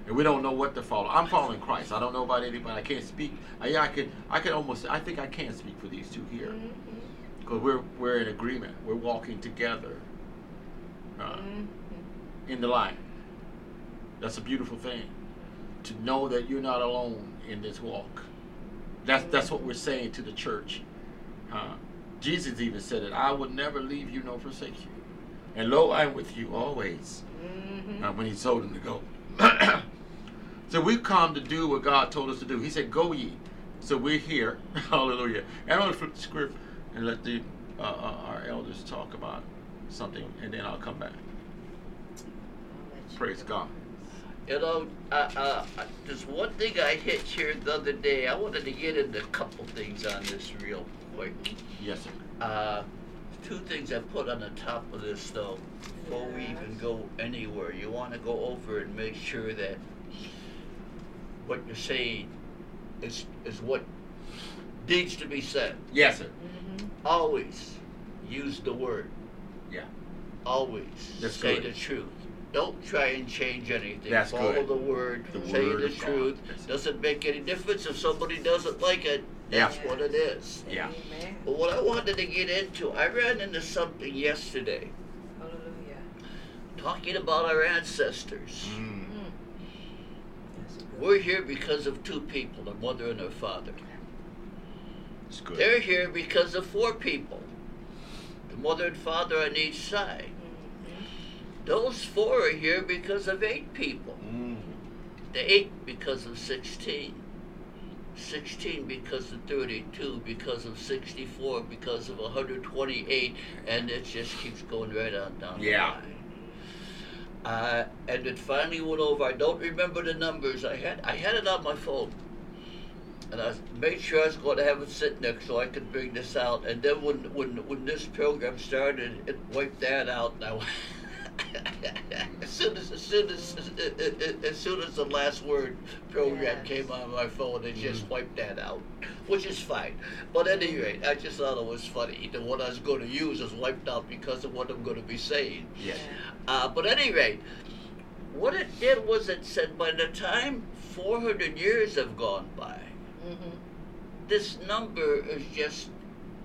And we don't know what to follow. I'm following Christ. I don't know about anybody. I can't speak. I, yeah, I could. I could almost. I think I can speak for these two here because we're we're in agreement. We're walking together uh, Mhm. in the line. That's a beautiful thing to know that you're not alone in this walk. That's that's what we're saying to the church. Uh, Jesus even said it. I will never leave you nor forsake you. And lo, I'm with you always. Mhm. uh, when he told him to go. so we've come to do what God told us to do. He said, "Go ye." So we're here. Hallelujah. And I'm gonna flip the script and let the uh, uh, our elders talk about something, and then I'll come back. I'll let you Praise go. God. You know, uh, uh, uh, there's one thing I hit here the other day. I wanted to get into a couple things on this real quick. Yes, sir. Uh, two things I put on the top of this though, before we even go anywhere. You want to go over and make sure that what you're saying is is what needs to be said. Yes, sir. Mhm. Always use the word. Yeah. Always That's say good. the truth. Don't try and change anything. That's Follow good. the word. The say word the of God. truth. That's. Doesn't make any difference if somebody doesn't like it. Yeah. That's what it is. Yeah. Amen. But what I wanted to get into, I ran into something yesterday Hallelujah. talking about our ancestors. Mm. Mm. We're here because of two people, a mother and her father. It's good. They're here because of four people, the mother and father on each side. Those four are here because of eight people. Mm. The eight because of 16. 16 because of 32, because of 64, because of 128, and it just keeps going right on down Yeah. the line. Uh, and it finally went over. I don't remember the numbers. I had I had it on my phone, and I made sure I was going to have it sit next so I could bring this out. And then when when when this program started, it wiped that out. And I went- as soon as as soon as as soon as the last word program Yes. came on my phone, it just Mm. wiped that out, which is fine. But at any rate, I just thought it was funny. The one I was going to use is wiped out because of what I'm going to be saying. Yes. Uh, but at any rate, what it did was it said by the time 400 years have gone by, Mhm. this number is just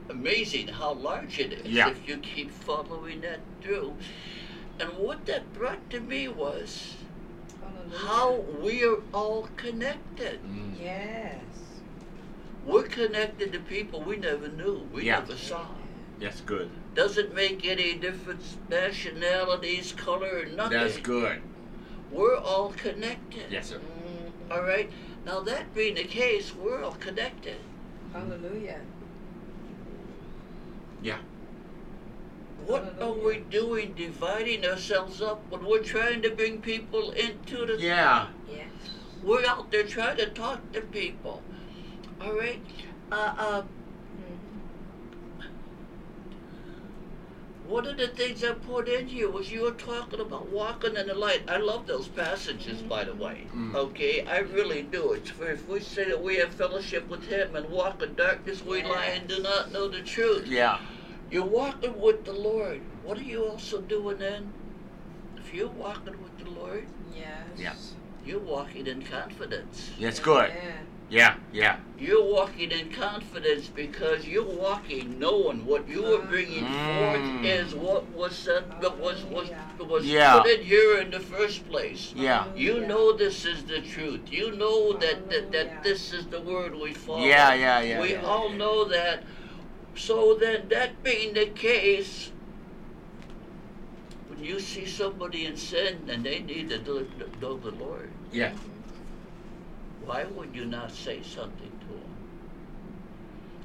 amazing how large it is Yeah. if you keep following that through. And what that brought to me was Hallelujah. how we are all connected. Mm. Yes. We're connected to people we never knew, we Yeah. never saw. That's good. Doesn't make any difference, nationalities, color, or nothing. That's good. We're all connected. Yes, sir. Mhm. All right. Now that being the case, we're all connected. Hallelujah. Yeah. What are we doing, dividing ourselves up when we're trying to bring people into the? Yeah. Yes. We're out there trying to talk to people. All right. Uh, uh, Mhm. one of the things I put in here was you were talking about walking in the light. I love those passages, by the way. Mm. Okay, I really do. It's for if we say that we have fellowship with Him and walk in darkness, we lie and do not know the truth. Yeah. You're walking with the Lord. What are you also doing then? If you're walking with the Lord, Yes. Yeah. you're walking in confidence. That's good. Amen. Yeah. Yeah. You're walking in confidence because you're walking knowing what you are bringing Mm. forth is what was said, what was was was Yeah. put in here in the first place. Yeah. You Hallelujah. know this is the truth. You know that, that, Hallelujah. that this is the word we follow. Yeah. Yeah. Yeah. we yeah. all know that. So then, that being the case, when you see somebody in sin and they need to know the Lord, Yeah. why would you not say something to them?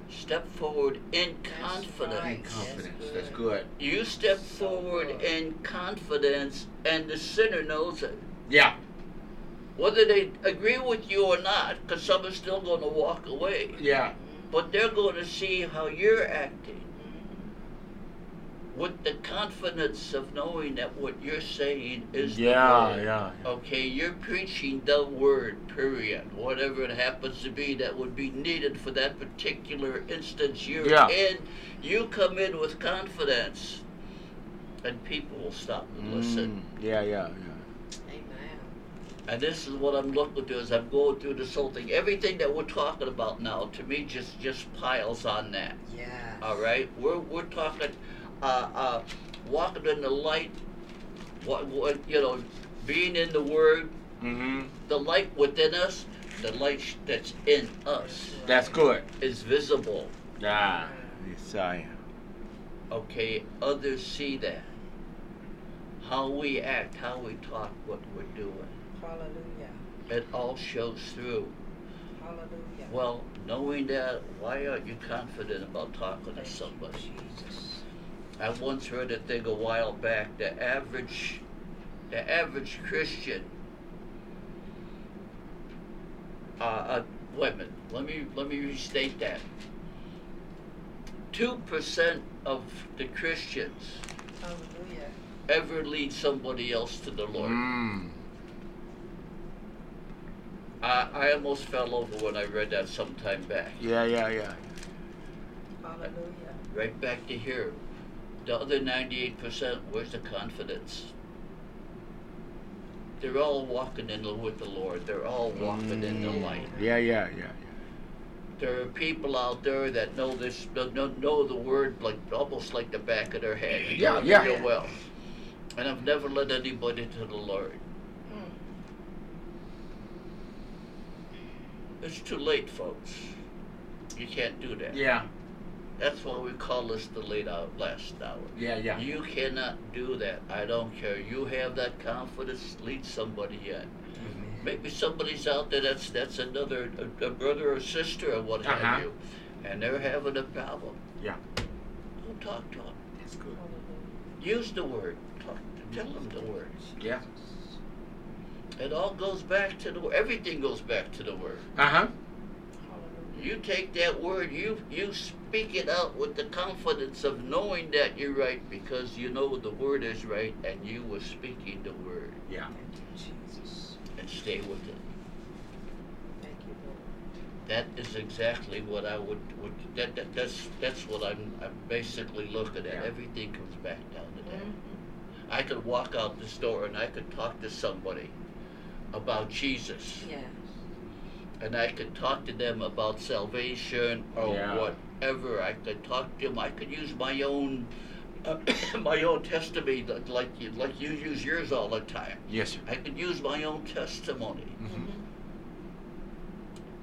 Step forward in That's confidence. right. Confidence. That's That's good. good. You step So forward good. in confidence, and the sinner knows it. Yeah. Whether they agree with you or not, because some are still going to walk away, Yeah. But they're going to see how you're acting. with the confidence of knowing that what you're saying is Yeah, the word. yeah. Okay, you're preaching the word, period. Whatever it happens to be that would be needed for that particular instance you're Yeah. in, you come in with confidence, and people will stop and listen. Mm, yeah, yeah, yeah. Amen. And this is what I'm looking through is I'm going through this whole thing. Everything that we're talking about now, to me, just just piles on that. Yeah. All right, we're we're talking, uh, uh, walking in the light. What what you know, being in the Word, Mm-hmm. the light within us, the light sh- that's in us That's good. is visible. Yeah. Yes, I. Okay, others see that. How we act, how we talk, what we're doing, Hallelujah. it all shows through. Hallelujah. Well, knowing that, why aren't you confident about talking to Thank you, somebody? Jesus. I once heard a thing a while back. The average, the average Christian. Uh, uh, wait a minute. Let me let me restate that. Two percent of the Christians Hallelujah. ever lead somebody else to the Lord. Mm. I, I almost fell over when I read that some time back. Yeah, yeah, yeah. Hallelujah. Right back to here. The other 98%, where's the confidence? They're all walking in the, with the Lord. They're all walking in the Mm. light. Yeah, yeah, yeah. yeah. There are people out there that know this, know, know the word like almost like the back of their head. They Yeah, yeah. Real well. And I've never led anybody to the Lord. Mm. It's too late, folks. You can't do that. Yeah, That's why we call this the late out last hour. yeah, yeah. You cannot do that. I don't care. You have that confidence. Lead somebody in. Maybe somebody's out there that's that's another a, a brother or sister or what Uh-huh. have you, and they're having a problem. Yeah. Go talk to them. That's good. Use the word. Talk. Tell them the words. Yeah. It all goes back to the everything goes back to the word. Uh huh. You take that word, you you speak it out with the confidence of knowing that you're right because you know the word is right and you were speaking the word Yeah. Thank you, Jesus. and stay with it. Thank you, Lord. That is exactly what I would, would that, that that's that's what I'm I'm basically looking at. Yeah. Everything comes back down to that. Mhm. I could walk out the store and I could talk to somebody about Jesus. Yes. and I could talk to them about salvation or Yeah. whatever. I could talk to them. I could use my own uh, my own testimony like you like you use yours all the time. Yes, sir. I could use my own testimony, Mm-hmm. Mhm.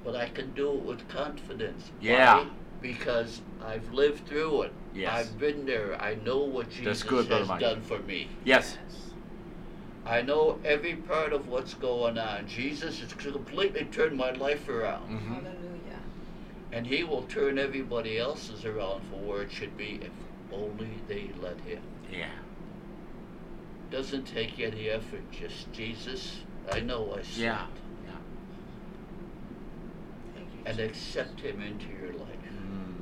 but I can do it with confidence. Yeah. Why? Because I've lived through it. Yes. I've been there. I know what Jesus has Mike. done for me. Yes. I know every part of what's going on. Jesus has completely turned my life around. Mm-hmm. Hallelujah. And he will turn everybody else's around for where it should be if only they let him. Yeah. Doesn't take any effort, just Jesus, I know I sinned. Yeah. Yeah. Thank you. And Jesus. accept him into your life. Mm.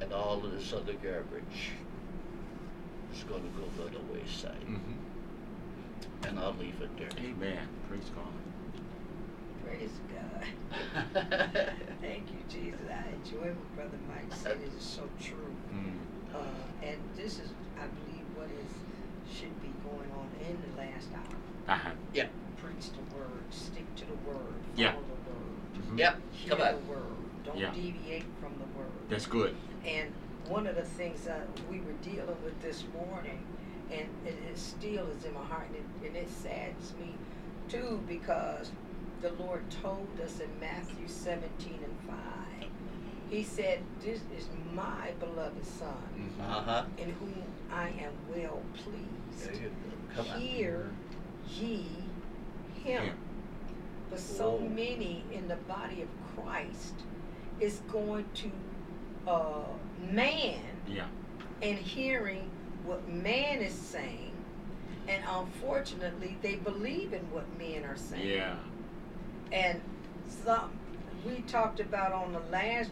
And all of this other garbage is going to go by the wayside. Mm-hmm. And I'll leave it there. Amen. Praise God. Praise God. Thank you, Jesus. I enjoy what Brother Mike said. It is so true. Mm. Uh, and this is, I believe, what is should be going on in the last hour. Uh-huh. Yeah. Preach the word. Stick to the word. Follow Yeah. the word. Mhm. Yep, Hear come on. the word. Don't Yeah. deviate from the word. That's good. And one of the things that we were dealing with this morning, and it, it still is in my heart, and it, and it saddens me too, because the Lord told us in Matthew 17 and 5, He said, This is my beloved Son, Mm-hmm. Uh-huh. in whom I am well pleased. Hear ye him. Him. But so Whoa. many in the body of Christ is going to uh, man Yeah. and hearing what man is saying, and unfortunately, they believe in what men are saying. Yeah. And some we talked about on the last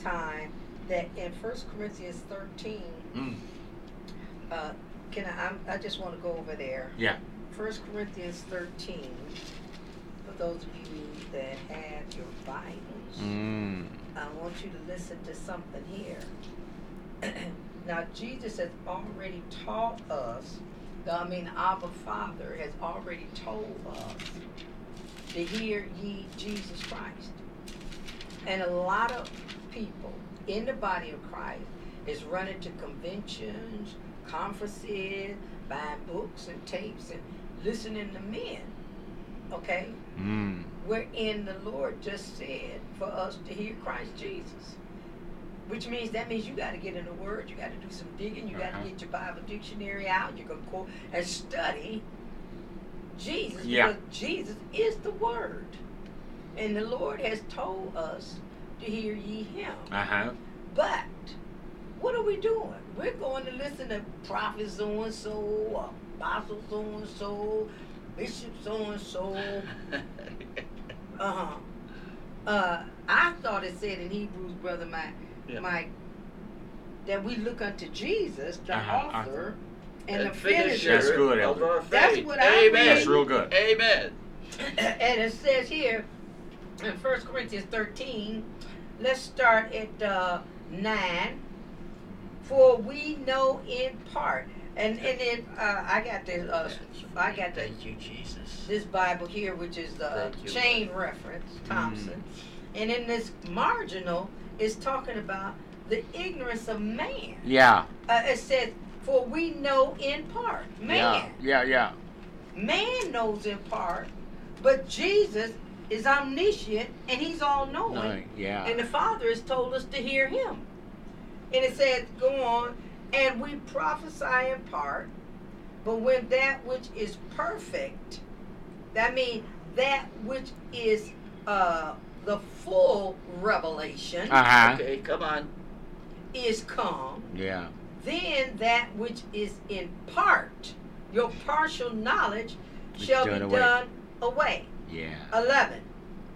time that in First Corinthians 13, Mm. uh, can I, I'm, I just want to go over there. Yeah. First Corinthians 13, for those of you that have your Bibles, Mm. I want you to listen to something here. now, Jesus has already taught us, I mean, Abba Father has already told us to hear ye Jesus Christ. And a lot of people in the body of Christ is running to conventions, conferences, buying books and tapes and listening to men. Okay? Mm. wherein the Lord just said for us to hear Christ Jesus. Which means that means you got to get in the Word, you got to do some digging, you got Uh-huh. to get your Bible dictionary out, you can quote and study Jesus Yeah. because Jesus is the Word, and the Lord has told us to hear ye Him. Uh huh. But what are we doing? We're going to listen to prophets so and so, apostle so and so, bishop so and so. Uh-huh. Uh I thought it said in Hebrews, brother Mike, Yeah. Mike, that we look unto Jesus, the Uh-huh, author and, the finisher finisher. That's good, Elder. That's faith. what I Amen. read. That's real good. Amen. and it says here in 1 Corinthians 13, let's start at uh, 9. For we know in part. And and then uh, I got this uh, I got the, Thank you, Jesus. this Bible here, which is the Thank you, chain reference, Thompson. And in this marginal is talking about the ignorance of man. Yeah. Uh, it says, for we know in part. Man. Yeah. Yeah. Yeah. Man knows in part, but Jesus is omniscient and he's all knowing. No, yeah. And the Father has told us to hear him. And it says, go on, and we prophesy in part, but when that which is perfect, that means that which is uh, the full revelation Uh huh. Okay, come on. is come, Yeah. then that which is in part, your partial knowledge, Is shall be done away. done away. Yeah. 11.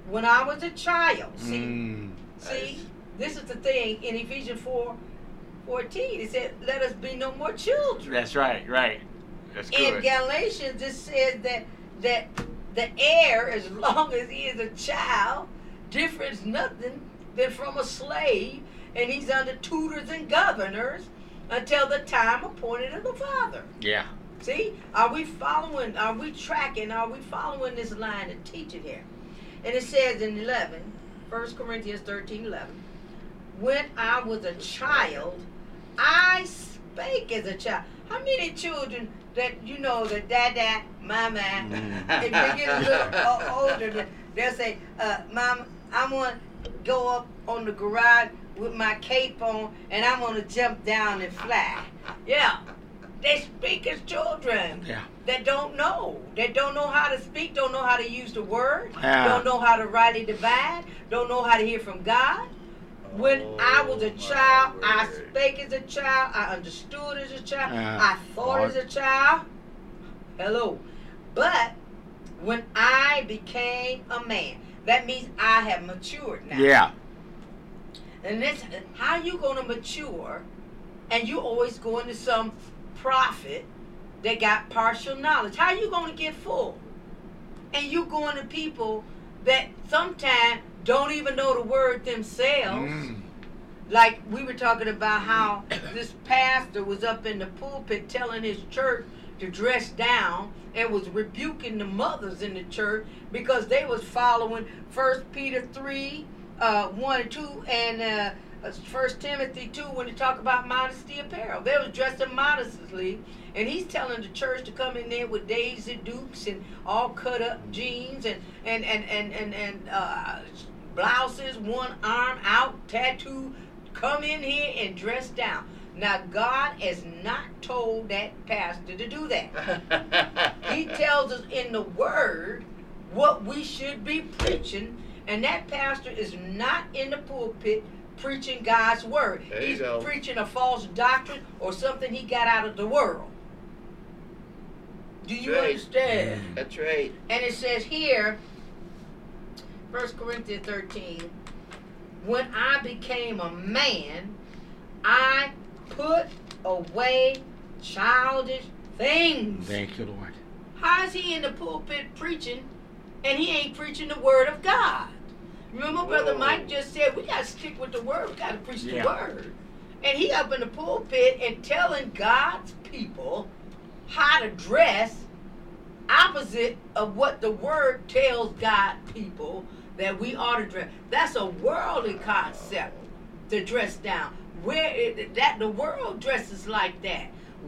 When I was a child, see, Mm. see, this is the thing in Ephesians 4 14. It said, Let us be no more children. That's right. Right. That's In. Galatians, it says that that the heir, as long as he is a child, differs nothing than from a slave, and he's under tutors and governors until the time appointed of the father. Yeah. See, are we following? Are we tracking? Are we following this line of teaching here? And it says in 11, 1 Corinthians 13, 11, when I was a child, I spake as a child. How many children that you know that dad, mama, Mm. if they get a little older, they'll say, uh, Mom, I want to go up on the garage with my cape on and I'm going to jump down and fly. Yeah, they speak as children Yeah. that don't know. That don't know how to speak, don't know how to use the word, Yeah. don't know how to rightly divide, don't know how to hear from God. When I was a child, I spake as a child, I understood as a child, Yeah. I thought as a child. Hello. But when I became a man, that means I have matured now. Yeah. And this, how you gonna mature, and you always going to some prophet that got partial knowledge? How you gonna get full? And you going to people that sometimes don't even know the word themselves. Mm. Like we were talking about how this pastor was up in the pulpit telling his church to dress down and was rebuking the mothers in the church because they was following First Peter three, uh, one and two, and uh, First Timothy two when they talk about modesty apparel. They was dressing modestly, and he's telling the church to come in there with Daisy Dukes and all cut up jeans and and and and and, and uh, blouses, one arm out, tattoo. Come in here and dress down. Now God has not told that pastor to do that. He tells us in the Word what we should be preaching, and that pastor is not in the pulpit preaching God's Word. There He's preaching a false doctrine or something he got out of the world. Do you understand? That's right. And it says here, 1 Corinthians 13, when I became a man, I put away childish things. Thank you, Lord. How is he in the pulpit preaching and he ain't preaching the word of God? Remember, Brother Whoa. Mike just said we got to stick with the word. We got to preach Yeah. the word. And he up in the pulpit and telling God's people how to dress opposite of what the word tells God people that we ought to dress. That's a worldly concept to dress down. Where it, that the world dresses like that.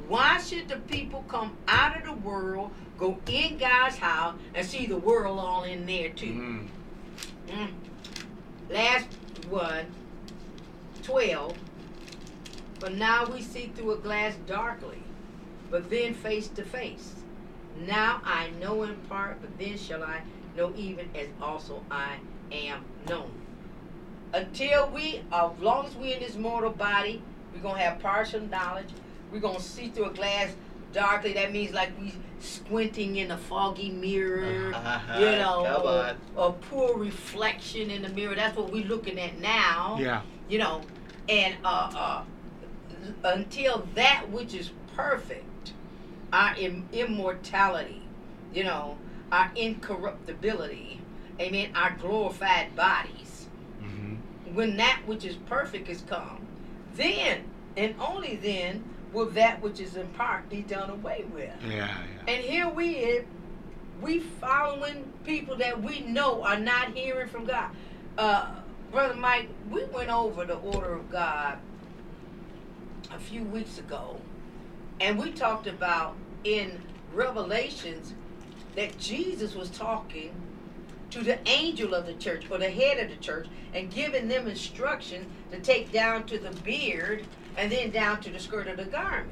Why should the people come out of the world, go in God's house, and see the world all in there too? Mm. Mm. Last one, 12. But now we see through a glass darkly, but then face to face. Now I know in part, but then shall I know even as also I am known. Until we, as long as we in this mortal body, we're gonna have partial knowledge. We're gonna see through a glass darkly. That means like we squinting in a foggy mirror Uh-huh. you know, Come or, or poor reflection in the mirror. That's what we're looking at now. Yeah. You know, and uh, uh, until that which is perfect, our Im- immortality, you know, our incorruptibility, amen, our glorified bodies, Mm-hmm. when that which is perfect is come, then and only then will that which is in part be done away with. Yeah, yeah. And here we is, we following people that we know are not hearing from God. Uh, Brother Mike, we went over the order of God a few weeks ago, and we talked about in Revelations that Jesus was talking to the angel of the church or the head of the church and giving them instruction to take down to the beard and then down to the skirt of the garment.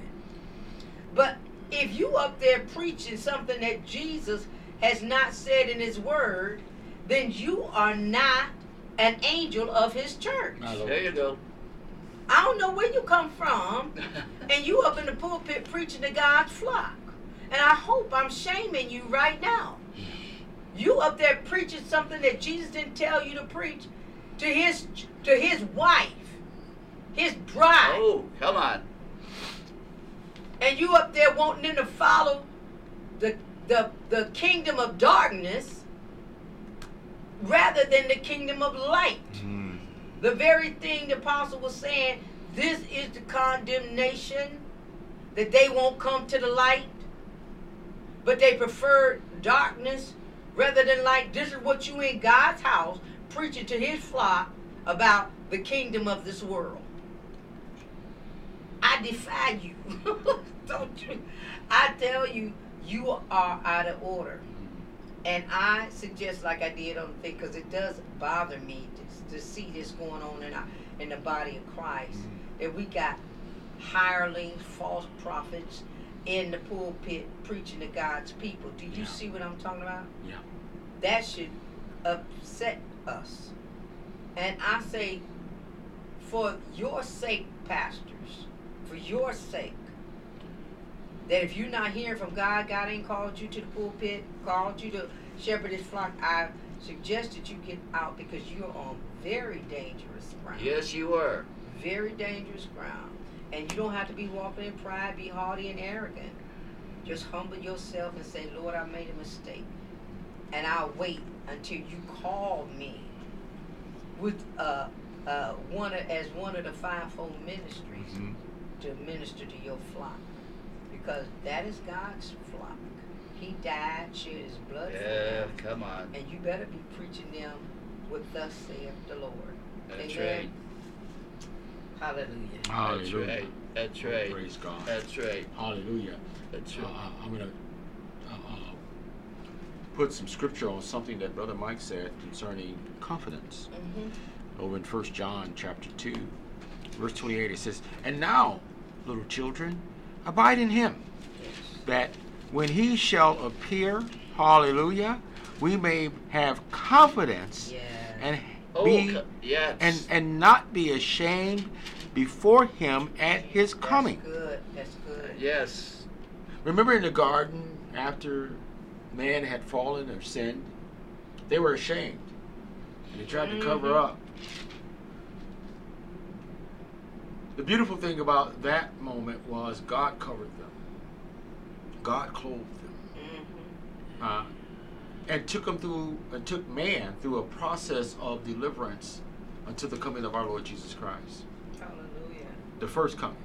But if you up there preaching something that Jesus has not said in his word, then you are not an angel of his church. There you go. I don't know where you come from, and you up in the pulpit preaching to God's flock. And I hope I'm shaming you right now. You up there preaching something that Jesus didn't tell you to preach to his to his wife, his bride. Oh, come on. and you up there wanting them to follow the the the kingdom of darkness rather than the kingdom of light. Mm. The very thing the apostle was saying, this is the condemnation that they won't come to the light, but they prefer darkness rather than light. This is what you in God's house preaching to his flock about the kingdom of this world. I defy you. Don't you? I tell you, you are out of order. And I suggest, like I did on the thing, because it does bother me to, to see this going on in, our, in the body of Christ, mm-hmm. that we got hirelings, false prophets in the pulpit preaching to God's people. Do you Yeah. see what I'm talking about? Yeah. That should upset us. And I say, for your sake, pastors, for your sake, that if you're not hearing from God, God ain't called you to the pulpit, called you to shepherd his flock, I suggest that you get out because you're on very dangerous ground. Yes, you are. Very dangerous ground. And you don't have to be walking in pride, be haughty and arrogant. Just humble yourself and say, Lord, I made a mistake. And I'll wait until you call me with uh, uh, one of, as one of the fivefold ministries Mhm. to minister to your flock. Because that is God's flock. He died, shed his blood for Yeah, them. come on. And you better be preaching them what thus saith the Lord. That's Amen. right. Hallelujah. That's Hallelujah. right. That's Oh, right. Praise God. That's right. Hallelujah. That's Uh, right. uh, I'm going to uh, uh, put some scripture on something that Brother Mike said concerning confidence. hmm Over in 1 John chapter 2, verse 28, it says, And now, little children, abide in him, that when he shall appear, hallelujah, we may have confidence Yeah. and Oh, be co- yes. and and not be ashamed before him at his coming. That's good. That's good. yes. Remember in the garden after man had fallen or sinned, they were ashamed. And they tried to cover up. The beautiful thing about that moment was God covered them. God clothed them. Mhm. Uh, and took them through and took man through a process of deliverance until the coming of our Lord Jesus Christ. Hallelujah. The first coming.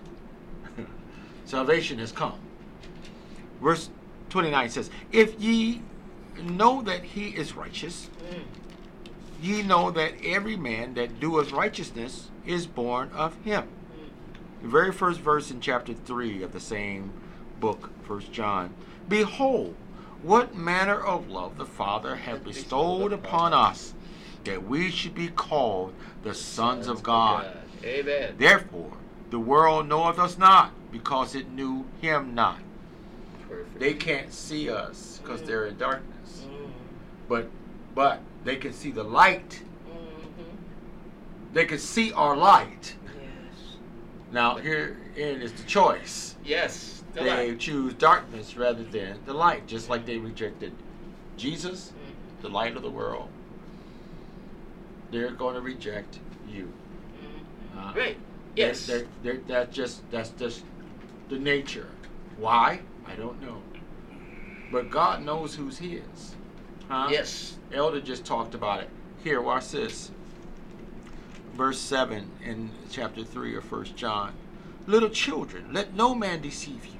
Salvation has come. Verse 29 says, If ye know that he is righteous, Mm. ye know that every man that doeth righteousness is born of him. Mm. The very first verse in chapter 3 of the same book, First John. Behold, what manner of love the Father hath bestowed upon us, that we should be called the sons of God. Amen. Therefore, the world knoweth us not, because it knew him not. Perfect. They can't see us because they're in darkness. Mm. But but they can see the light. Mhm. They can see our light. Now herein is the choice. Yes. the they light. choose darkness rather than the light, just like they rejected Jesus, Mhm. the light of the world. They're going to reject you. Mhm. Uh, Right. they're- Yes. they're- they're- that's just that's just the nature. Why? I don't know. But God knows who's His. Huh? Yes. Elder just talked about it. Here, watch this. Verse 7 in chapter 3 of First John. Little children, let no man deceive you.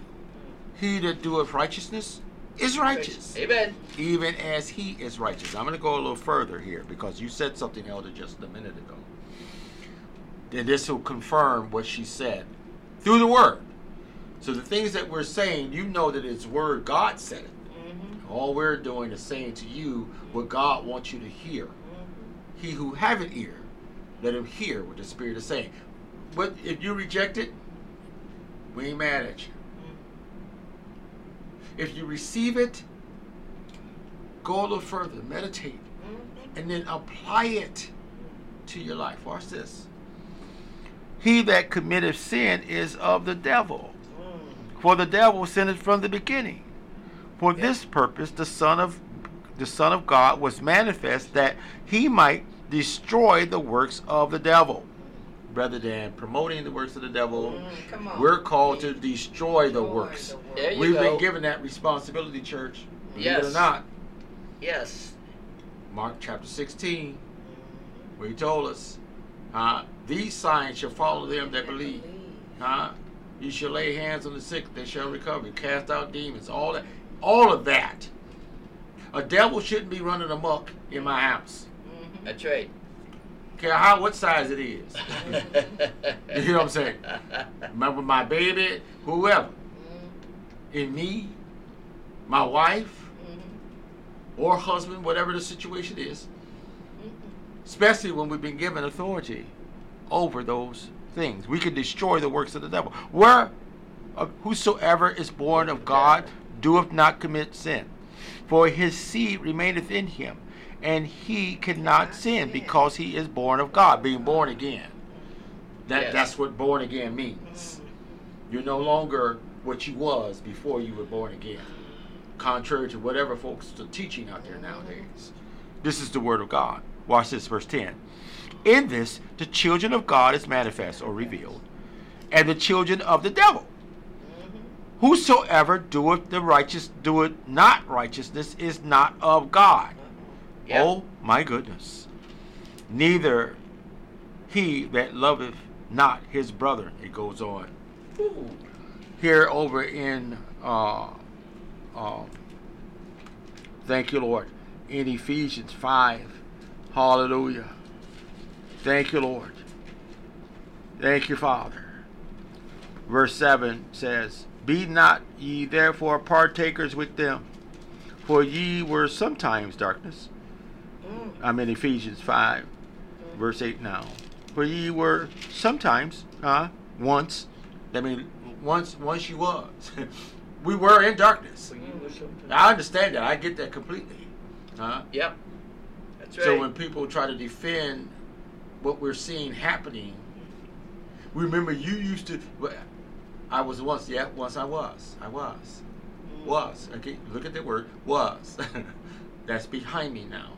He that doeth righteousness is righteous, Amen. even as he is righteous. I'm going to go a little further here because you said something, Elder, just a minute ago. And this will confirm what she said through the Word. So the things that we're saying, you know that it's Word. God said it. Mhm. All we're doing is saying to you what God wants you to hear. Mhm. He who have an ear, let him hear what the Spirit is saying. But if you reject it, we ain't mad at you. If you receive it, go a little further, meditate, Mhm. and then apply it to your life. Watch this. He that committeth sin is of the devil, Mm. for the devil sinned from the beginning. For this purpose the Son of the Son of God was manifest that he might destroy the works of the devil. Rather than promoting the works of the devil, Mm, we're called to destroy the Destroy works. the work. We've go. been given that responsibility, church. Believe it or not. Yes. Mark chapter 16, Mhm. where he told us, uh, these signs shall follow them that believe. Huh? You shall lay hands on the sick, they shall recover. Cast out demons. All that. All of that. A devil shouldn't be running amok in my house. That's right. Care how what size it is. You know what I'm saying? Remember my baby, whoever, Mhm. in me, my wife, Mhm. or husband, whatever the situation is, Mhm. especially when we've been given authority over those things. We can destroy the works of the devil. Where uh, whosoever is born of God doeth not commit sin, for his seed remaineth in him, and he cannot sin because he is born of God, being born again. That Yes. that's what born again means. You're no longer what you was before you were born again. Contrary to whatever folks are teaching out there nowadays. This is the word of God. Watch this, verse 10. In this, the children of God is manifest or revealed, and the children of the devil. Whosoever doeth the righteous doeth not righteousness is not of God. Yep. Oh my goodness. Neither he that loveth not his brother, it goes on. Ooh. Here over in uh uh thank you Lord. In Ephesians five. Hallelujah. Thank you, Lord. Thank you, Father. Verse 7 says, Be not ye therefore partakers with them, for ye were sometimes darkness. Mm. I'm in Ephesians 5, verse 8 now. For ye were sometimes, uh, once, I mean, once, once you was. we were in darkness. For you or something? I understand that. I get that completely. Huh? Yep. That's right. So when people try to defend what we're seeing happening, remember you used to. I was once, yeah, once I was, I was, was. Okay, look at the word was. That's behind me now.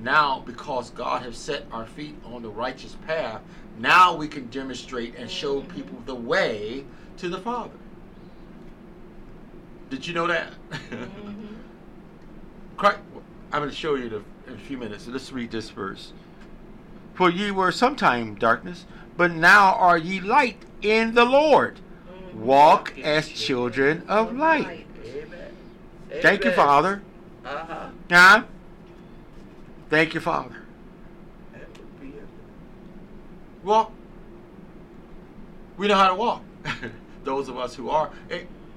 Now, because God has set our feet on the righteous path, now we can demonstrate and show Mhm. people the way to the Father. Did you know that? Mhm. Christ, I'm going to show you the, in a few minutes. Let's read this verse. For ye were sometime darkness, but now are ye light in the Lord. Mhm. Walk as children of light. Amen. Thank you, Father. Uh-huh. Huh? Thank you, Father. That would be it. Walk. We know how to walk. Those of us who are.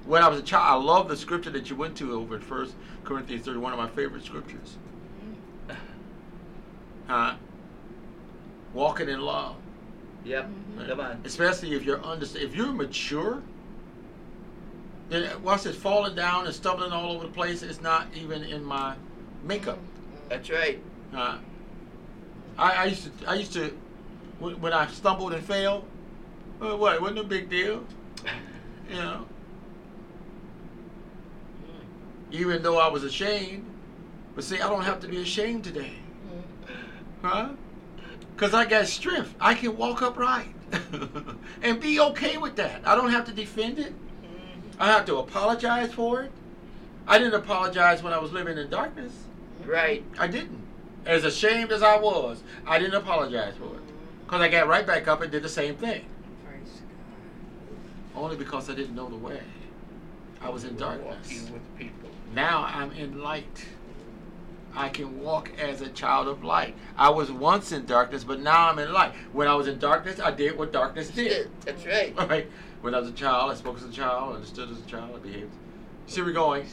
When I was a child, I love the scripture that you went to over First Corinthians 30, one of my favorite scriptures. Huh? Walking in love. Yep. Mhm. Come on. Especially if you're under, if you're mature. Then watch this falling down and stumbling all over the place. It's not even in my makeup. That's right. Uh, I, I used to, I used to, when, when I stumbled and fell, well, what? It wasn't a big deal, you know. Even though I was ashamed, but see, I don't have to be ashamed today, huh? Cause I got strength. I can walk upright and be okay with that. I don't have to defend it. I have to apologize for it. I didn't apologize when I was living in darkness. Right. I didn't. As ashamed as I was, I didn't apologize for it. Because I got right back up and did the same thing. Praise Only because I didn't know the way. I was in darkness. With people. Now I'm in light. I can walk as a child of light. I was once in darkness, but now I'm in light. When I was in darkness, I did what darkness did. That's right. Right. When I was a child, I spoke as a child, understood as a child, I behaved. See, we're going.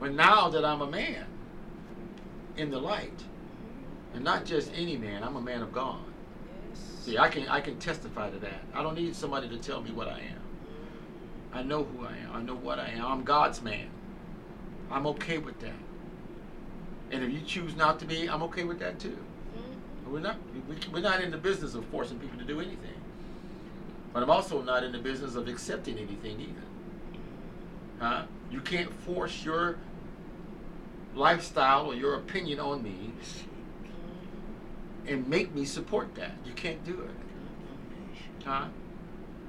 But now that I'm a man in the light, and not just any man, I'm a man of God. Yes. See, I can I can testify to that. I don't need somebody to tell me what I am. I know who I am. I know what I am. I'm God's man. I'm okay with that. And if you choose not to be, I'm okay with that too. Mm-hmm. We're not we, we're not in the business of forcing people to do anything. But I'm also not in the business of accepting anything either. Huh? You can't force your lifestyle or your opinion on me and make me support that. You can't do it. Huh?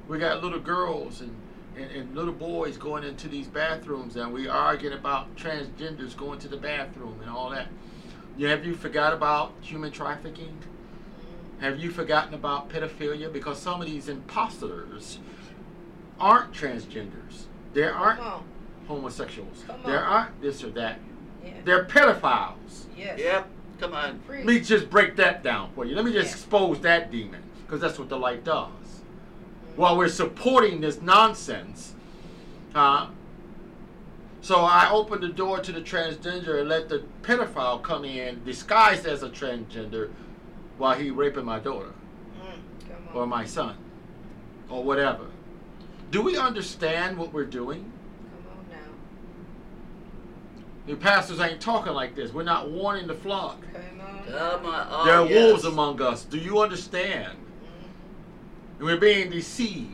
We got little girls and, and, and little boys going into these bathrooms and we arguing about transgenders going to the bathroom and all that. Yeah, have you forgot about human trafficking? Have you forgotten about pedophilia? Because some of these imposters aren't transgenders. They aren't homosexuals. There aren't this or that. Yeah. They're pedophiles. Yes. Yep. Come on. Preach. Let me just break that down for you. Let me just Yeah. expose that demon, because that's what the light does. While we're supporting this nonsense, huh? So I opened the door to the transgender and let the pedophile come in disguised as a transgender while he raping my daughter Mm, or my son or whatever. Do we understand what we're doing? Come on now. The pastors ain't talking like this. We're not warning the flock. Come on. Come on. Oh, there are yes. wolves among us. Do you understand? And we're being deceived.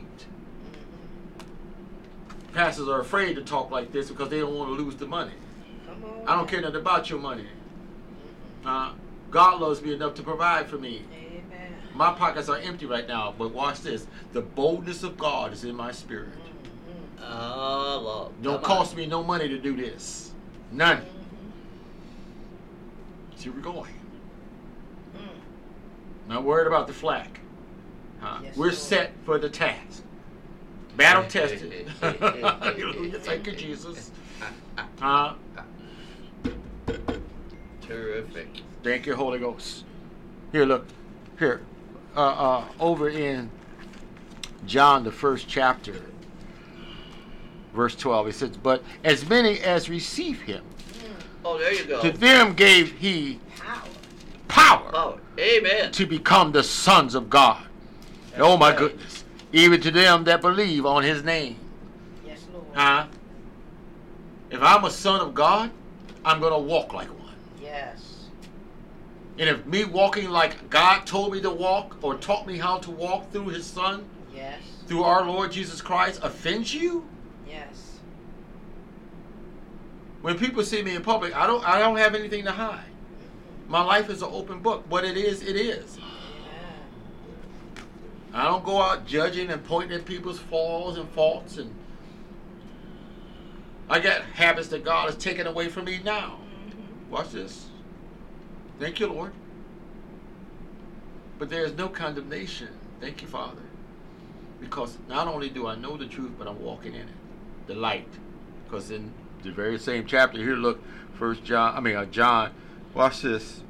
Pastors are afraid to talk like this because they don't want to lose the money. Come on. I don't care nothing about your money. Uh, God loves me enough to provide for me. Amen. My pockets are empty right now, but watch this. The boldness of God is in my spirit. Mhm. Oh, Lord. Don't Come on. cost me no money to do this. None. See, we're going. Mm. Not worried about the flack. Huh? Yes, we're Lord. set for the task. Battle tested. Hallelujah. Thank you, Jesus. Huh? Terrific. Thank you, Holy Ghost. Here, look. Here. Uh, uh, over in John, the first chapter, verse 12, He says, But as many as receive him, mm. Oh, there you go. to them gave he Power. power Oh, amen. to become the sons of God. oh, my right. goodness. Even to them that believe on his name. Yes, Lord. Huh? If I'm a son of God, I'm going to walk like one. Yes. And if me walking like God told me to walk or taught me how to walk through his son, Yes. through our Lord Jesus Christ, offends you? Yes. When people see me in public, I don't I don't have anything to hide. My life is an open book. What it is, it is. Amen. I don't go out judging and pointing at people's flaws and faults and I got habits that God has taken away from me now. Mhm. Watch this. Thank you, Lord. But there is no condemnation. Thank you, Father. Because not only do I know the truth, but I'm walking in it. The light. Because in the very same chapter here, look, First John, I mean uh, John, watch this.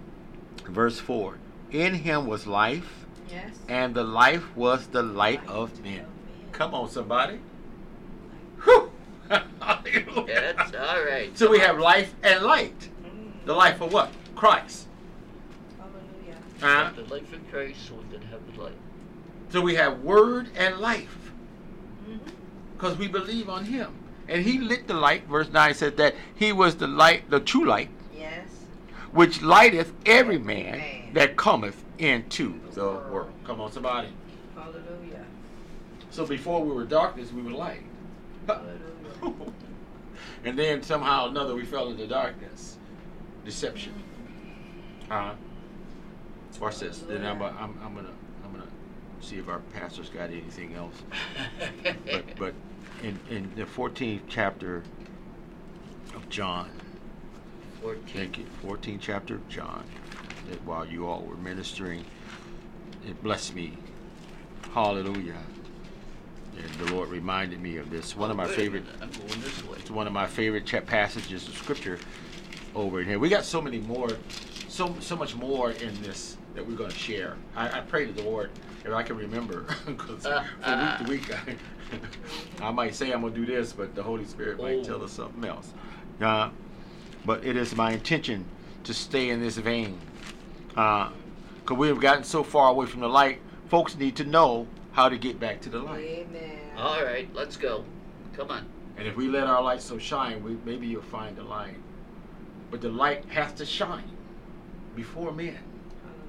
Verse 4. In him was life, Yes. and the life was the light of men. Come on, somebody. Whew. Hallelujah. That's all right. So we have life and light. Mhm. The life of what? Christ. Hallelujah. Huh? The life of Christ, so we can have the light. So we have word and life Mhm. Because we believe on him. And he lit the light. Verse 9 says that he was the light, the true light, Yes. which lighteth every man Man. that cometh into the world. Come on, somebody. Hallelujah. So before we were darkness, we were light. Hallelujah. and then somehow or another we fell into darkness. Deception. Uh, watch this. Then I'm, I'm, I'm gonna I'm gonna see if our pastor's got anything else. But but in, in the 14th chapter of John, 14. thank you, 14th chapter of John, that while you all were ministering, it blessed me. Hallelujah. And the Lord reminded me of this. One of my favorite I'm going this way. it's one of my favorite cha- passages of scripture over in here. We got so many more, so so much more in this that we're going to share. I, I pray to the Lord if I can remember, because Uh, from week to week, I, I might say I'm going to do this, but the Holy Spirit might Oh. tell us something else. Uh, but it is my intention to stay in this vein, because we have gotten so far away from the light. Folks need to know how to get back to the light. Amen. All right, let's go. Come on. And if we let our light so shine, we, maybe you'll find the light. But the light has to shine before men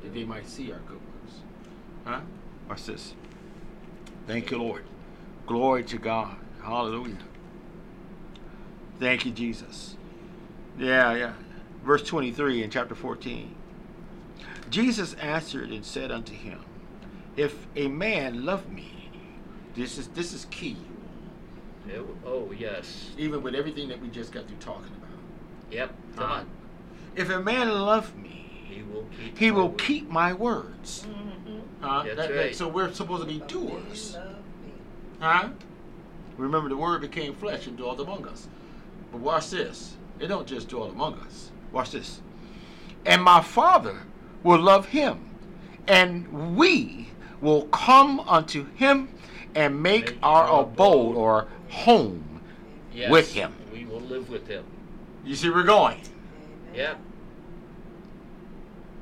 that they might see our good works. Huh? Watch this. Thank you, Lord. Glory to God. Hallelujah. Thank you, Jesus. Yeah, yeah. Verse 23 in chapter 14. Jesus answered and said unto him, If a man love me, this is this is key. Yeah, w- oh, yes. even with everything that we just got through talking about. Yep, come Uh, on. If a man love me, He will keep he my will word. keep my words. Mhm. Huh? That's That- that- right. so we're supposed to be doers. You love me. Huh? Remember, the word became flesh and dwelt among us. But watch this. It don't just dwell among us. Watch this. And my Father will love him, and we will come unto him and make, Make our our abode abode. or home. Yes, with him. We will live with him. You see, we're going. Yeah.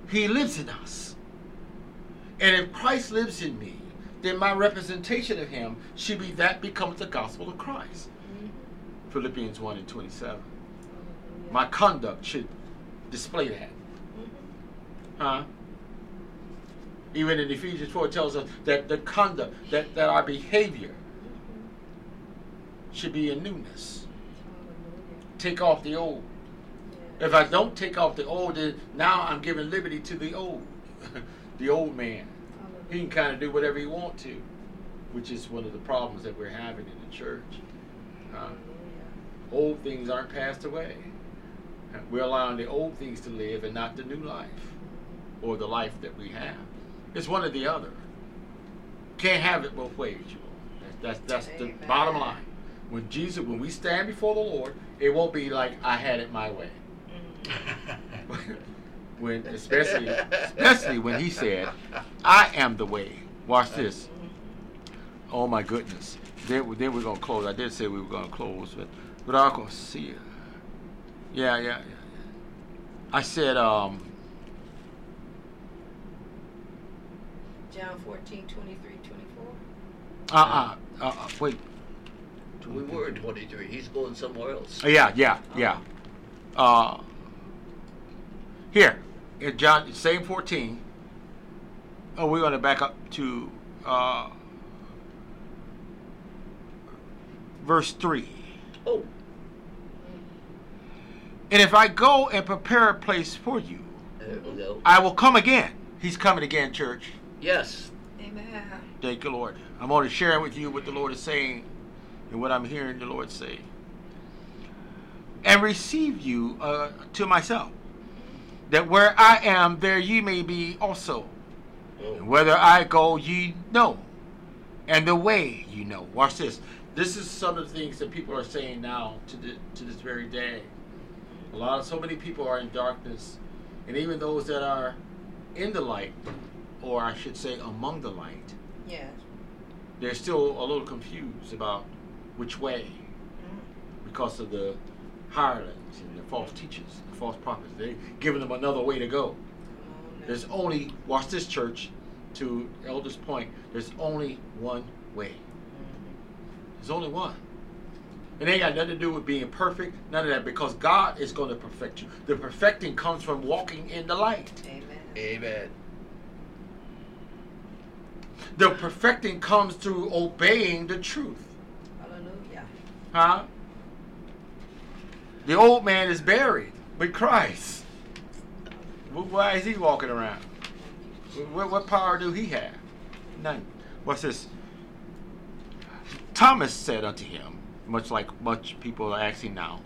He lives in us. And if Christ lives in me, then my representation of him should be that becomes the gospel of Christ. Mhm. Philippians 1 and 27. Hallelujah. My conduct should display that. Mhm. Huh? Even in Ephesians 4 it tells us that the conduct, that, that our behavior should be in newness. Hallelujah. Take off the old. If I don't take off the old, then now I'm giving liberty to the old, the old man. He can kind of do whatever he want to, which is one of the problems that we're having in the church. Uh, old things aren't passed away. We're allowing the old things to live and not the new life or the life that we have. It's one or the other. Can't have it both ways, you all. That's, that's, that's the bottom line. When Jesus, when we stand before the Lord, it won't be like I had it my way. Mhm. when especially especially when he said, "I am the way." Watch this. Oh my goodness. Then then we're gonna close. I did say we were gonna close, but but I'm gonna see it. Yeah, yeah, yeah. I said, um, John 14, 23, 24. uh, uh, uh, uh wait. we were in 23. He's going somewhere else. Yeah, yeah, yeah. Uh, here, in John, same 14. Oh, we're going to back up to uh, verse 3. Oh, And if I go and prepare a place for you, There we. I will come again. He's coming again, church. Yes. Amen. Thank you, Lord. I'm going to share with you what the Lord is saying and what I'm hearing the Lord say. And receive you uh, to myself, that where I am, there ye may be also. And whether I go, ye know, and the way you know. Watch this. This is some of the things that people are saying now to the, to this very day. A lot of so many people are in darkness, and even those that are in the light, or I should say among the light, Yes. they're still a little confused about which way Mm. because of the hirelings and the false teachers, the false prophets. They're giving them another way to go. Oh, Come on now. There's only, watch this church, to Elder's point, there's only one way. Mm-hmm. There's only one. It ain't got nothing to do with being perfect, none of that, because God is going to perfect you. The perfecting comes from walking in the light. Amen. Amen. The perfecting comes through obeying the truth. Hallelujah. Huh? The old man is buried with Christ. Why is he walking around? What, what power do he have? None. What's this? Thomas said unto him, much like much people are asking now,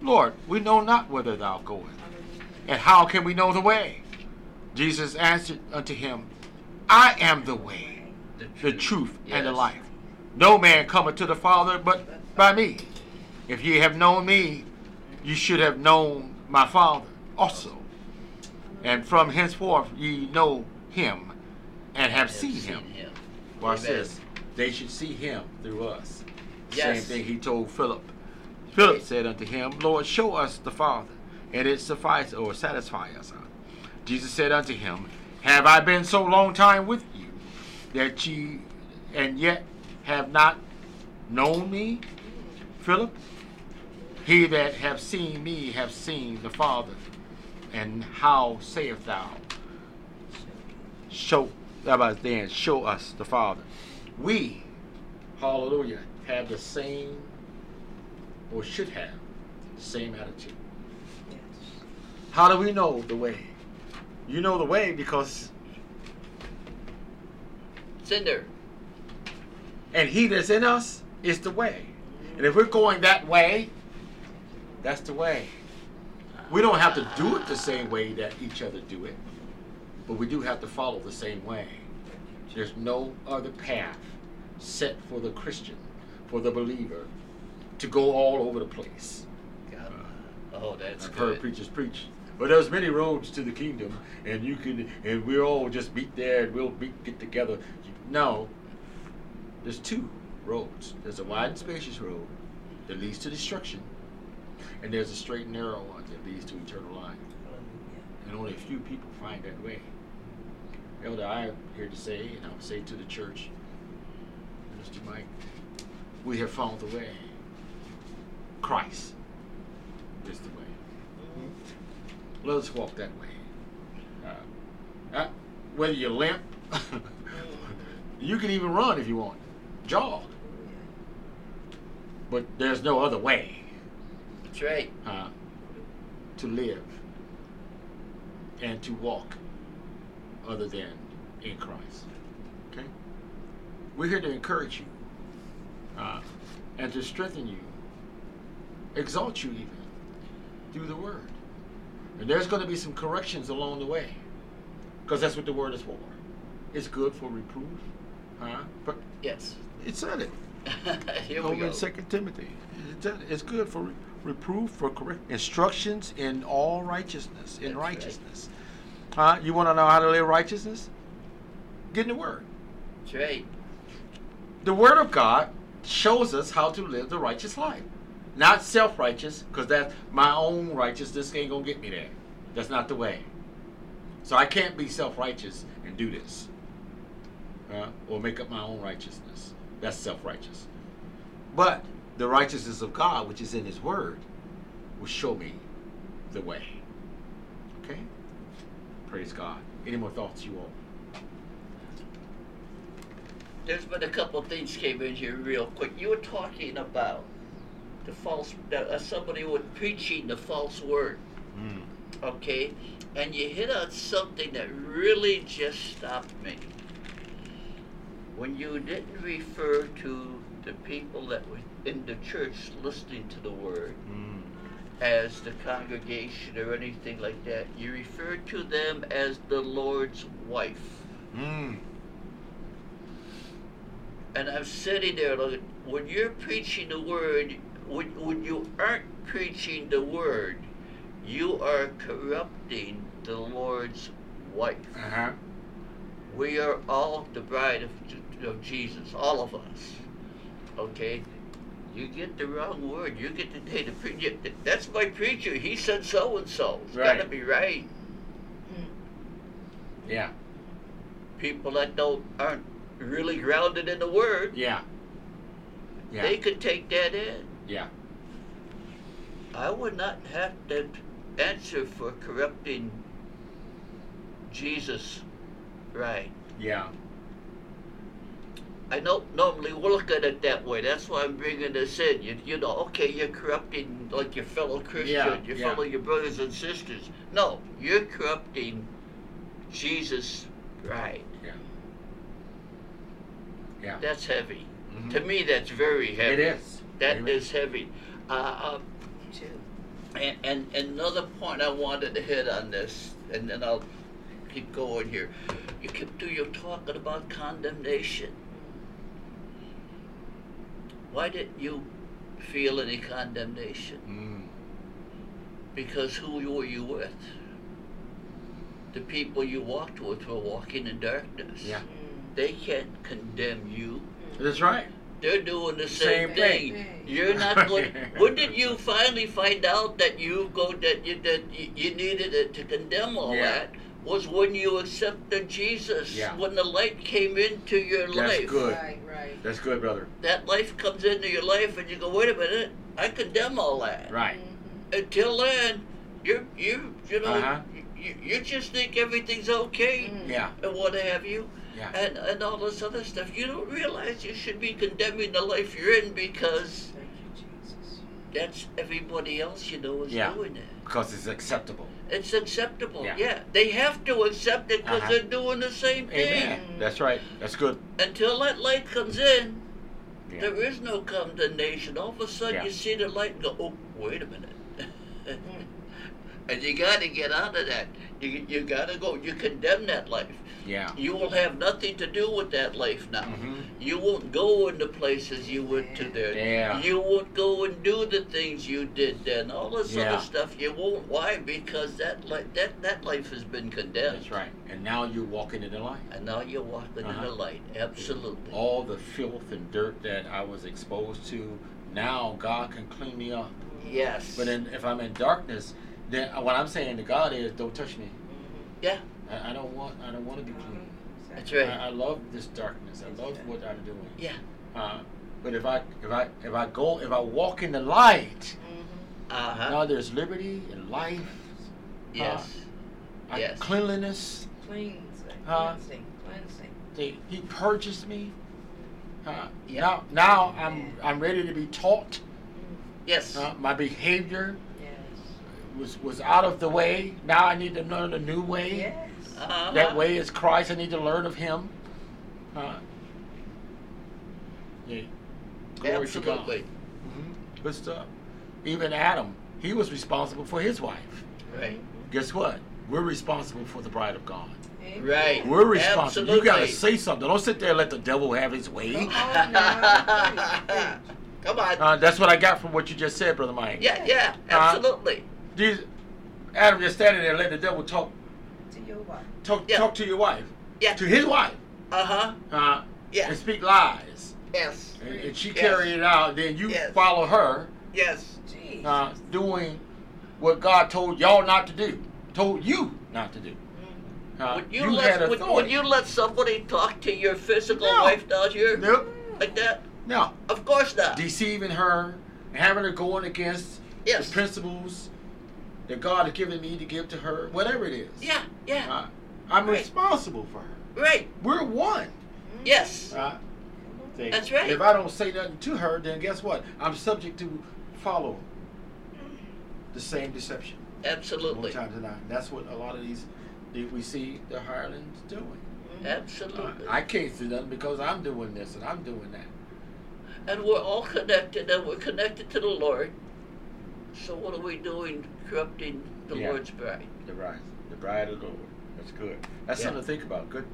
Lord, we know not whither thou goest, and how can we know the way? Jesus answered unto him, I am the way, the truth, and the life. No man cometh to the Father but by me. If ye have known me, you should have known my Father also. And from henceforth ye know him and have Have seen him. Watch Amen. this. They should see him through us. Yes. Same thing he told Philip. Philip said unto him, Lord, show us the Father, and it suffice or satisfy us. Jesus said unto him, Have I been so long time with you, that ye and yet have not known me, Philip? He that have seen me have seen the Father. And how sayest thou, show about then show us the Father? We, hallelujah, have the same or should have the same attitude. Yes. How do we know the way? You know the way because Cinder. and he that's in us is the way. And if we're going that way, that's the way. We don't have to do it the same way that each other do it, but we do have to follow the same way. There's no other path set for the Christian, for the believer, to go all over the place. God. Oh, that's I've good. heard preachers preach. But there's many roads to the kingdom, and you can, and we're all just meet there, and we'll meet, get together. No, there's two roads. There's a wide and spacious road that leads to destruction, and there's a straight and narrow one that leads to eternal life. And only a few people find that way. Elder, I am here to say, and I will say to the church, Mr. Mike, we have found the way. Christ is the way. Let us walk that way. Uh, uh, whether you limp, you can even run if you want, jog. But there's no other way That's right. uh, to live and to walk other than in Christ. Okay? We're here to encourage you uh, and to strengthen you, exalt you even through the Word. And there's going to be some corrections along the way because that's what the Word is for. It's good for reproof. Huh? But Yes. it said it. Here we Over go. in Second Timothy, It said it's good for re- reproof, for correct instructions in all righteousness. In That's right. righteousness, huh? You want to know how to live righteousness? Get in the Word. That's right. The Word of God shows us how to live the righteous life, not self-righteous, because that my own righteousness ain't gonna get me there. That's not the way. So I can't be self-righteous and do this, uh, or make up my own righteousness. That's self-righteous. But the righteousness of God, which is in His Word, will show me the way. Okay. Praise God. Any more thoughts, you all? There's been a couple of things came in here real quick. You were talking about the false, uh, somebody was preaching the false word. Okay? And you hit on something that really just stopped me. When you didn't refer to the people that were in the church listening to the word Mm. as the congregation or anything like that, you refer to them as the Lord's wife. Mm. And I'm sitting there looking, when you're preaching the word, when, when you aren't preaching the word, you are corrupting the Lord's wife. Uh-huh. We are all the bride of, of Jesus, all of us. Okay? You get the wrong word. You get the day to preach. That's my preacher. He said so and so. It's got to be right. Hmm. Yeah. People that don't aren't really grounded in the word, Yeah. Yeah. they could take that in. yeah. I would not have to answer for corrupting Jesus right. Yeah. I don't normally look at it that way. That's why I'm bringing this in. You, you know, okay, you're corrupting like your fellow Christian, Yeah, your yeah. fellow your brothers and sisters. No, you're corrupting Jesus right. Yeah. Yeah. That's heavy. Mhm. To me, that's very heavy. It is. That Amen. is heavy. Uh, uh, Too. And, and another point I wanted to hit on this, and then I'll keep going here. You keep to you talking about condemnation. Why didn't you feel any condemnation? Mm. Because who were you with? The people you walked with were walking in darkness. Yeah. Mm. They can't condemn you. That's right. They're doing the same, Same thing. thing. You're not going. when did you finally find out that you go that you that you, you needed it to condemn all Yeah. that? Was when you accepted Jesus. Yeah. When the light came into your That's life. good. Right, right. That's good, brother. That life comes into your life, and you go, wait a minute, I condemn all that. Right. Mhm. Until then, you you you know Uh-huh. you, you just think everything's okay Mm. Yeah. and what have you. Yeah. And, and all this other stuff. You don't realize you should be condemning the life you're in because Thank you, Jesus. that's everybody else you know is Yeah. doing it. Because it's acceptable. It's acceptable. Yeah. Yeah. They have to accept it because Uh-huh. they're doing the same thing. Amen. That's right. That's good. Until that light comes in, Yeah. there is no condemnation. All of a sudden Yeah. you see the light and go, oh, wait a minute. Mm. and you got to get out of that. You, you got to go. You condemn that life. Yeah. You will have nothing to do with that life now. Mhm. You won't go into places you went to there. Yeah. You won't go and do the things you did then. All this Yeah. other stuff you won't. Why? Because that li- that that life has been condemned. That's right. And now you're walking in the light. And now you're walking in Uh-huh. the light. Absolutely. All the filth and dirt that I was exposed to, now God can clean me up. Yes. But then if I'm in darkness, then what I'm saying to God is, don't touch me. Yeah. I, I don't want. I don't want to be clean. That's right. I, I love this darkness. I love what I'm doing. Yeah. Uh, but if I if I if I go if I walk in the light, Mhm. Uh huh. now there's liberty and life, yes. uh, Yes. cleanliness. Cleansing, Huh? cleansing, cleansing. They, he purchased me. Uh, Yeah. Now now I'm I'm ready to be taught. Yes. Uh, my behavior Yes. was was out of the way. Now I need to learn a new way. Yes. Uh-huh. That way is Christ. I need to learn of Him. Uh, yeah. Glory to God. Absolutely. Mhm. Good stuff. Even Adam, he was responsible for his wife. Right. Guess what? We're responsible for the bride of God. Right. We're responsible. You got to say something. Don't sit there and let the devil have his Come way. on now. Preach, preach. Come on. Uh, that's what I got from what you just said, Brother Mike. yeah. Yeah. Uh, Absolutely. Jesus, Adam just standing there and let the devil talk To your wife. Talk, Yeah. talk to your wife. Yeah. To his wife. Uh huh. Uh, Yeah. And speak lies. Yes. And, and she Yes. carry it out. Then you Yes. follow her Yes. Jesus. uh, doing what God told y'all not to do. Told you not to do. Mhm. Uh, Would you, you let had would, authority. would you let somebody talk to your physical No. wife down here Nope. like that? No. Of course not. Deceiving her, having her going against Yes. the principles that God has given me to give to her, whatever it is. Yeah. Yeah. Uh, I'm Right. responsible for her. Right. We're one. Yes. Uh, see, That's right. If I don't say nothing to her, then guess what? I'm subject to follow the same deception. Absolutely. More times than not. That's what a lot of these we see the hirelings doing. Absolutely. I can't see nothing because I'm doing this and I'm doing that. and we're all connected, and we're connected to the Lord. So what are we doing corrupting the Yeah. Lord's bride? The bride, the bride of the Lord. That's good. That's Yeah. something to think about. Good.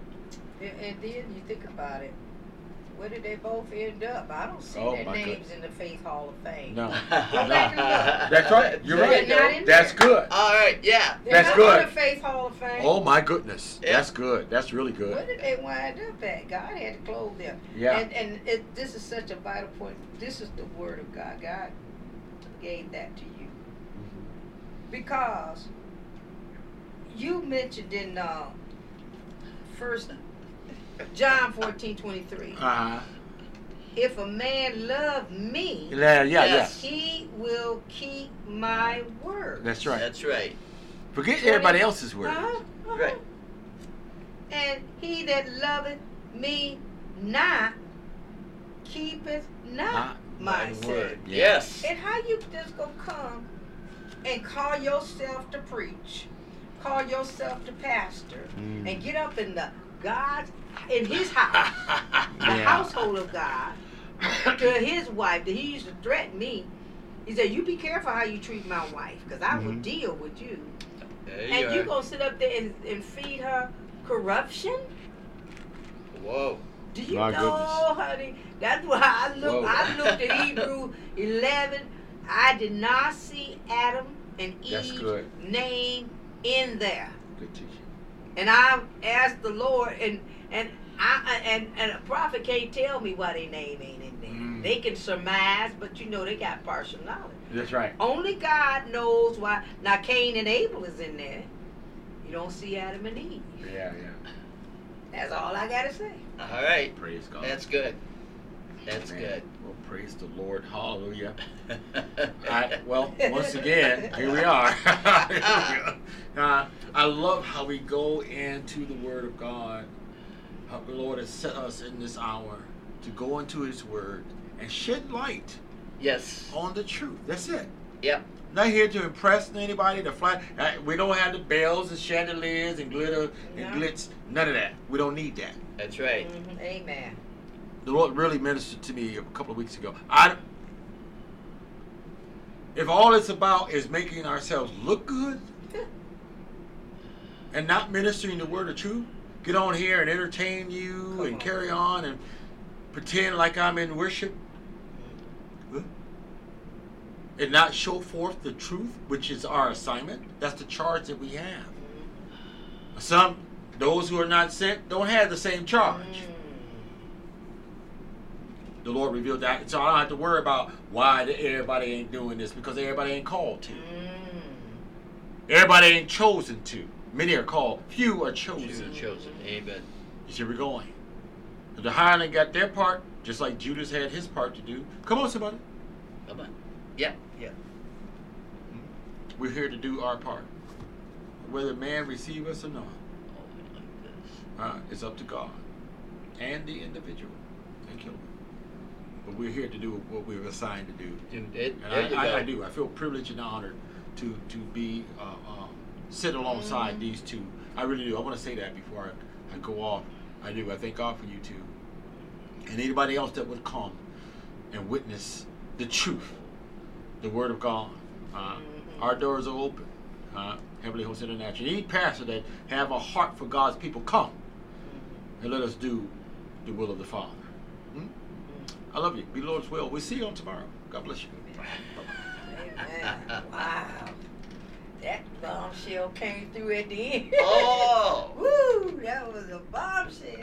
And, and then you think about it, where did they both end up? I don't see Oh, their names goodness. in the Faith Hall of Fame. No. Go back and look. That's right. You're right. They're not go. in That's good. All right, yeah. They're That's not good. in the Faith Hall of Fame. Oh my goodness. Yeah. That's good. That's really good. Where did they wind up at? God had to clothe them. Yeah. And and it, this is such a vital point. This is the word of God. God gave that to you mm-hmm. because you mentioned in uh, First John fourteen twenty three. Uh huh. If a man love me, Yeah, yeah, Yes. he will keep my word. That's right. That's right. Forget everybody else's word. Uh-huh, uh-huh. Right. And he that loveth me not keepeth not, Not my My word. word. Yes. And how you just gonna come and call yourself to preach, call yourself the pastor, Mm. and get up in the God's in his house, the Yeah. household of God, to his wife that he used to threaten me. He said, "You be careful how you treat my wife, because I will Mhm. deal with you." There and you are. gonna sit up there and, and feed her corruption? Whoa. Do you My know, goodness. honey? That's why I look. Whoa. I looked at Hebrew eleven. I did not see Adam and That's Eve's name in there, Good teaching. and I asked the Lord, and and I and and a prophet can't tell me why their name ain't in there. Mm. They can surmise, but you know they got partial knowledge. That's right. Only God knows why. Now Cain and Abel is in there. You don't see Adam and Eve. Yeah, yeah. That's all I gotta say. All right. Praise God. That's good. That's good. Well, praise the Lord. Hallelujah. good. I, well, once again, here we are. uh, I love how we go into the Word of God. How the Lord has set us in this hour to go into His Word and shed light yes. on the truth. That's it. Yep. Not here to impress anybody. To fly. Uh, we don't have the bells and chandeliers and glitter and No. glitz. None of that. We don't need that. That's right. Mhm. Amen. The Lord really ministered to me a couple of weeks ago. I, if all it's about is making ourselves look good and not ministering the word of truth, get on here and entertain you Come and on. carry on and pretend like I'm in worship and not show forth the truth, which is our assignment. That's the charge that we have. Some, those who are not sent, don't have the same charge Mm. The Lord revealed that. So I don't have to worry about why everybody ain't doing this because everybody ain't called to. Mm. Everybody ain't chosen to. Many are called, few are chosen. Chosen. Chosen. Amen. You see, we're going. The hireling got their part, just like Judas had his part to do. Come on, somebody. Come on. Yeah. Yeah. We're here to do our part. Whether man receive us or not, Oh, like this. uh, it's up to God and the individual. Thank you. Lord. But we're here to do what we were assigned to do. Dude, it, And I. I, I do. I feel privileged and honored to to be uh, um, sit alongside Mm. these two. I really do. I want to say that before I, I go off. I do. I thank God for you two, and anybody else that would come and witness the truth, the Word of God. Uh, Mhm. Our doors are open. Uh, Heavenly Host International. Any pastor that have a heart for God's people, come and let us do the will of the Father. I love you. Be Lord's will. We'll see you on tomorrow. God bless you. Amen. wow. That bombshell came through at the end. Oh. Woo, that was a bombshell.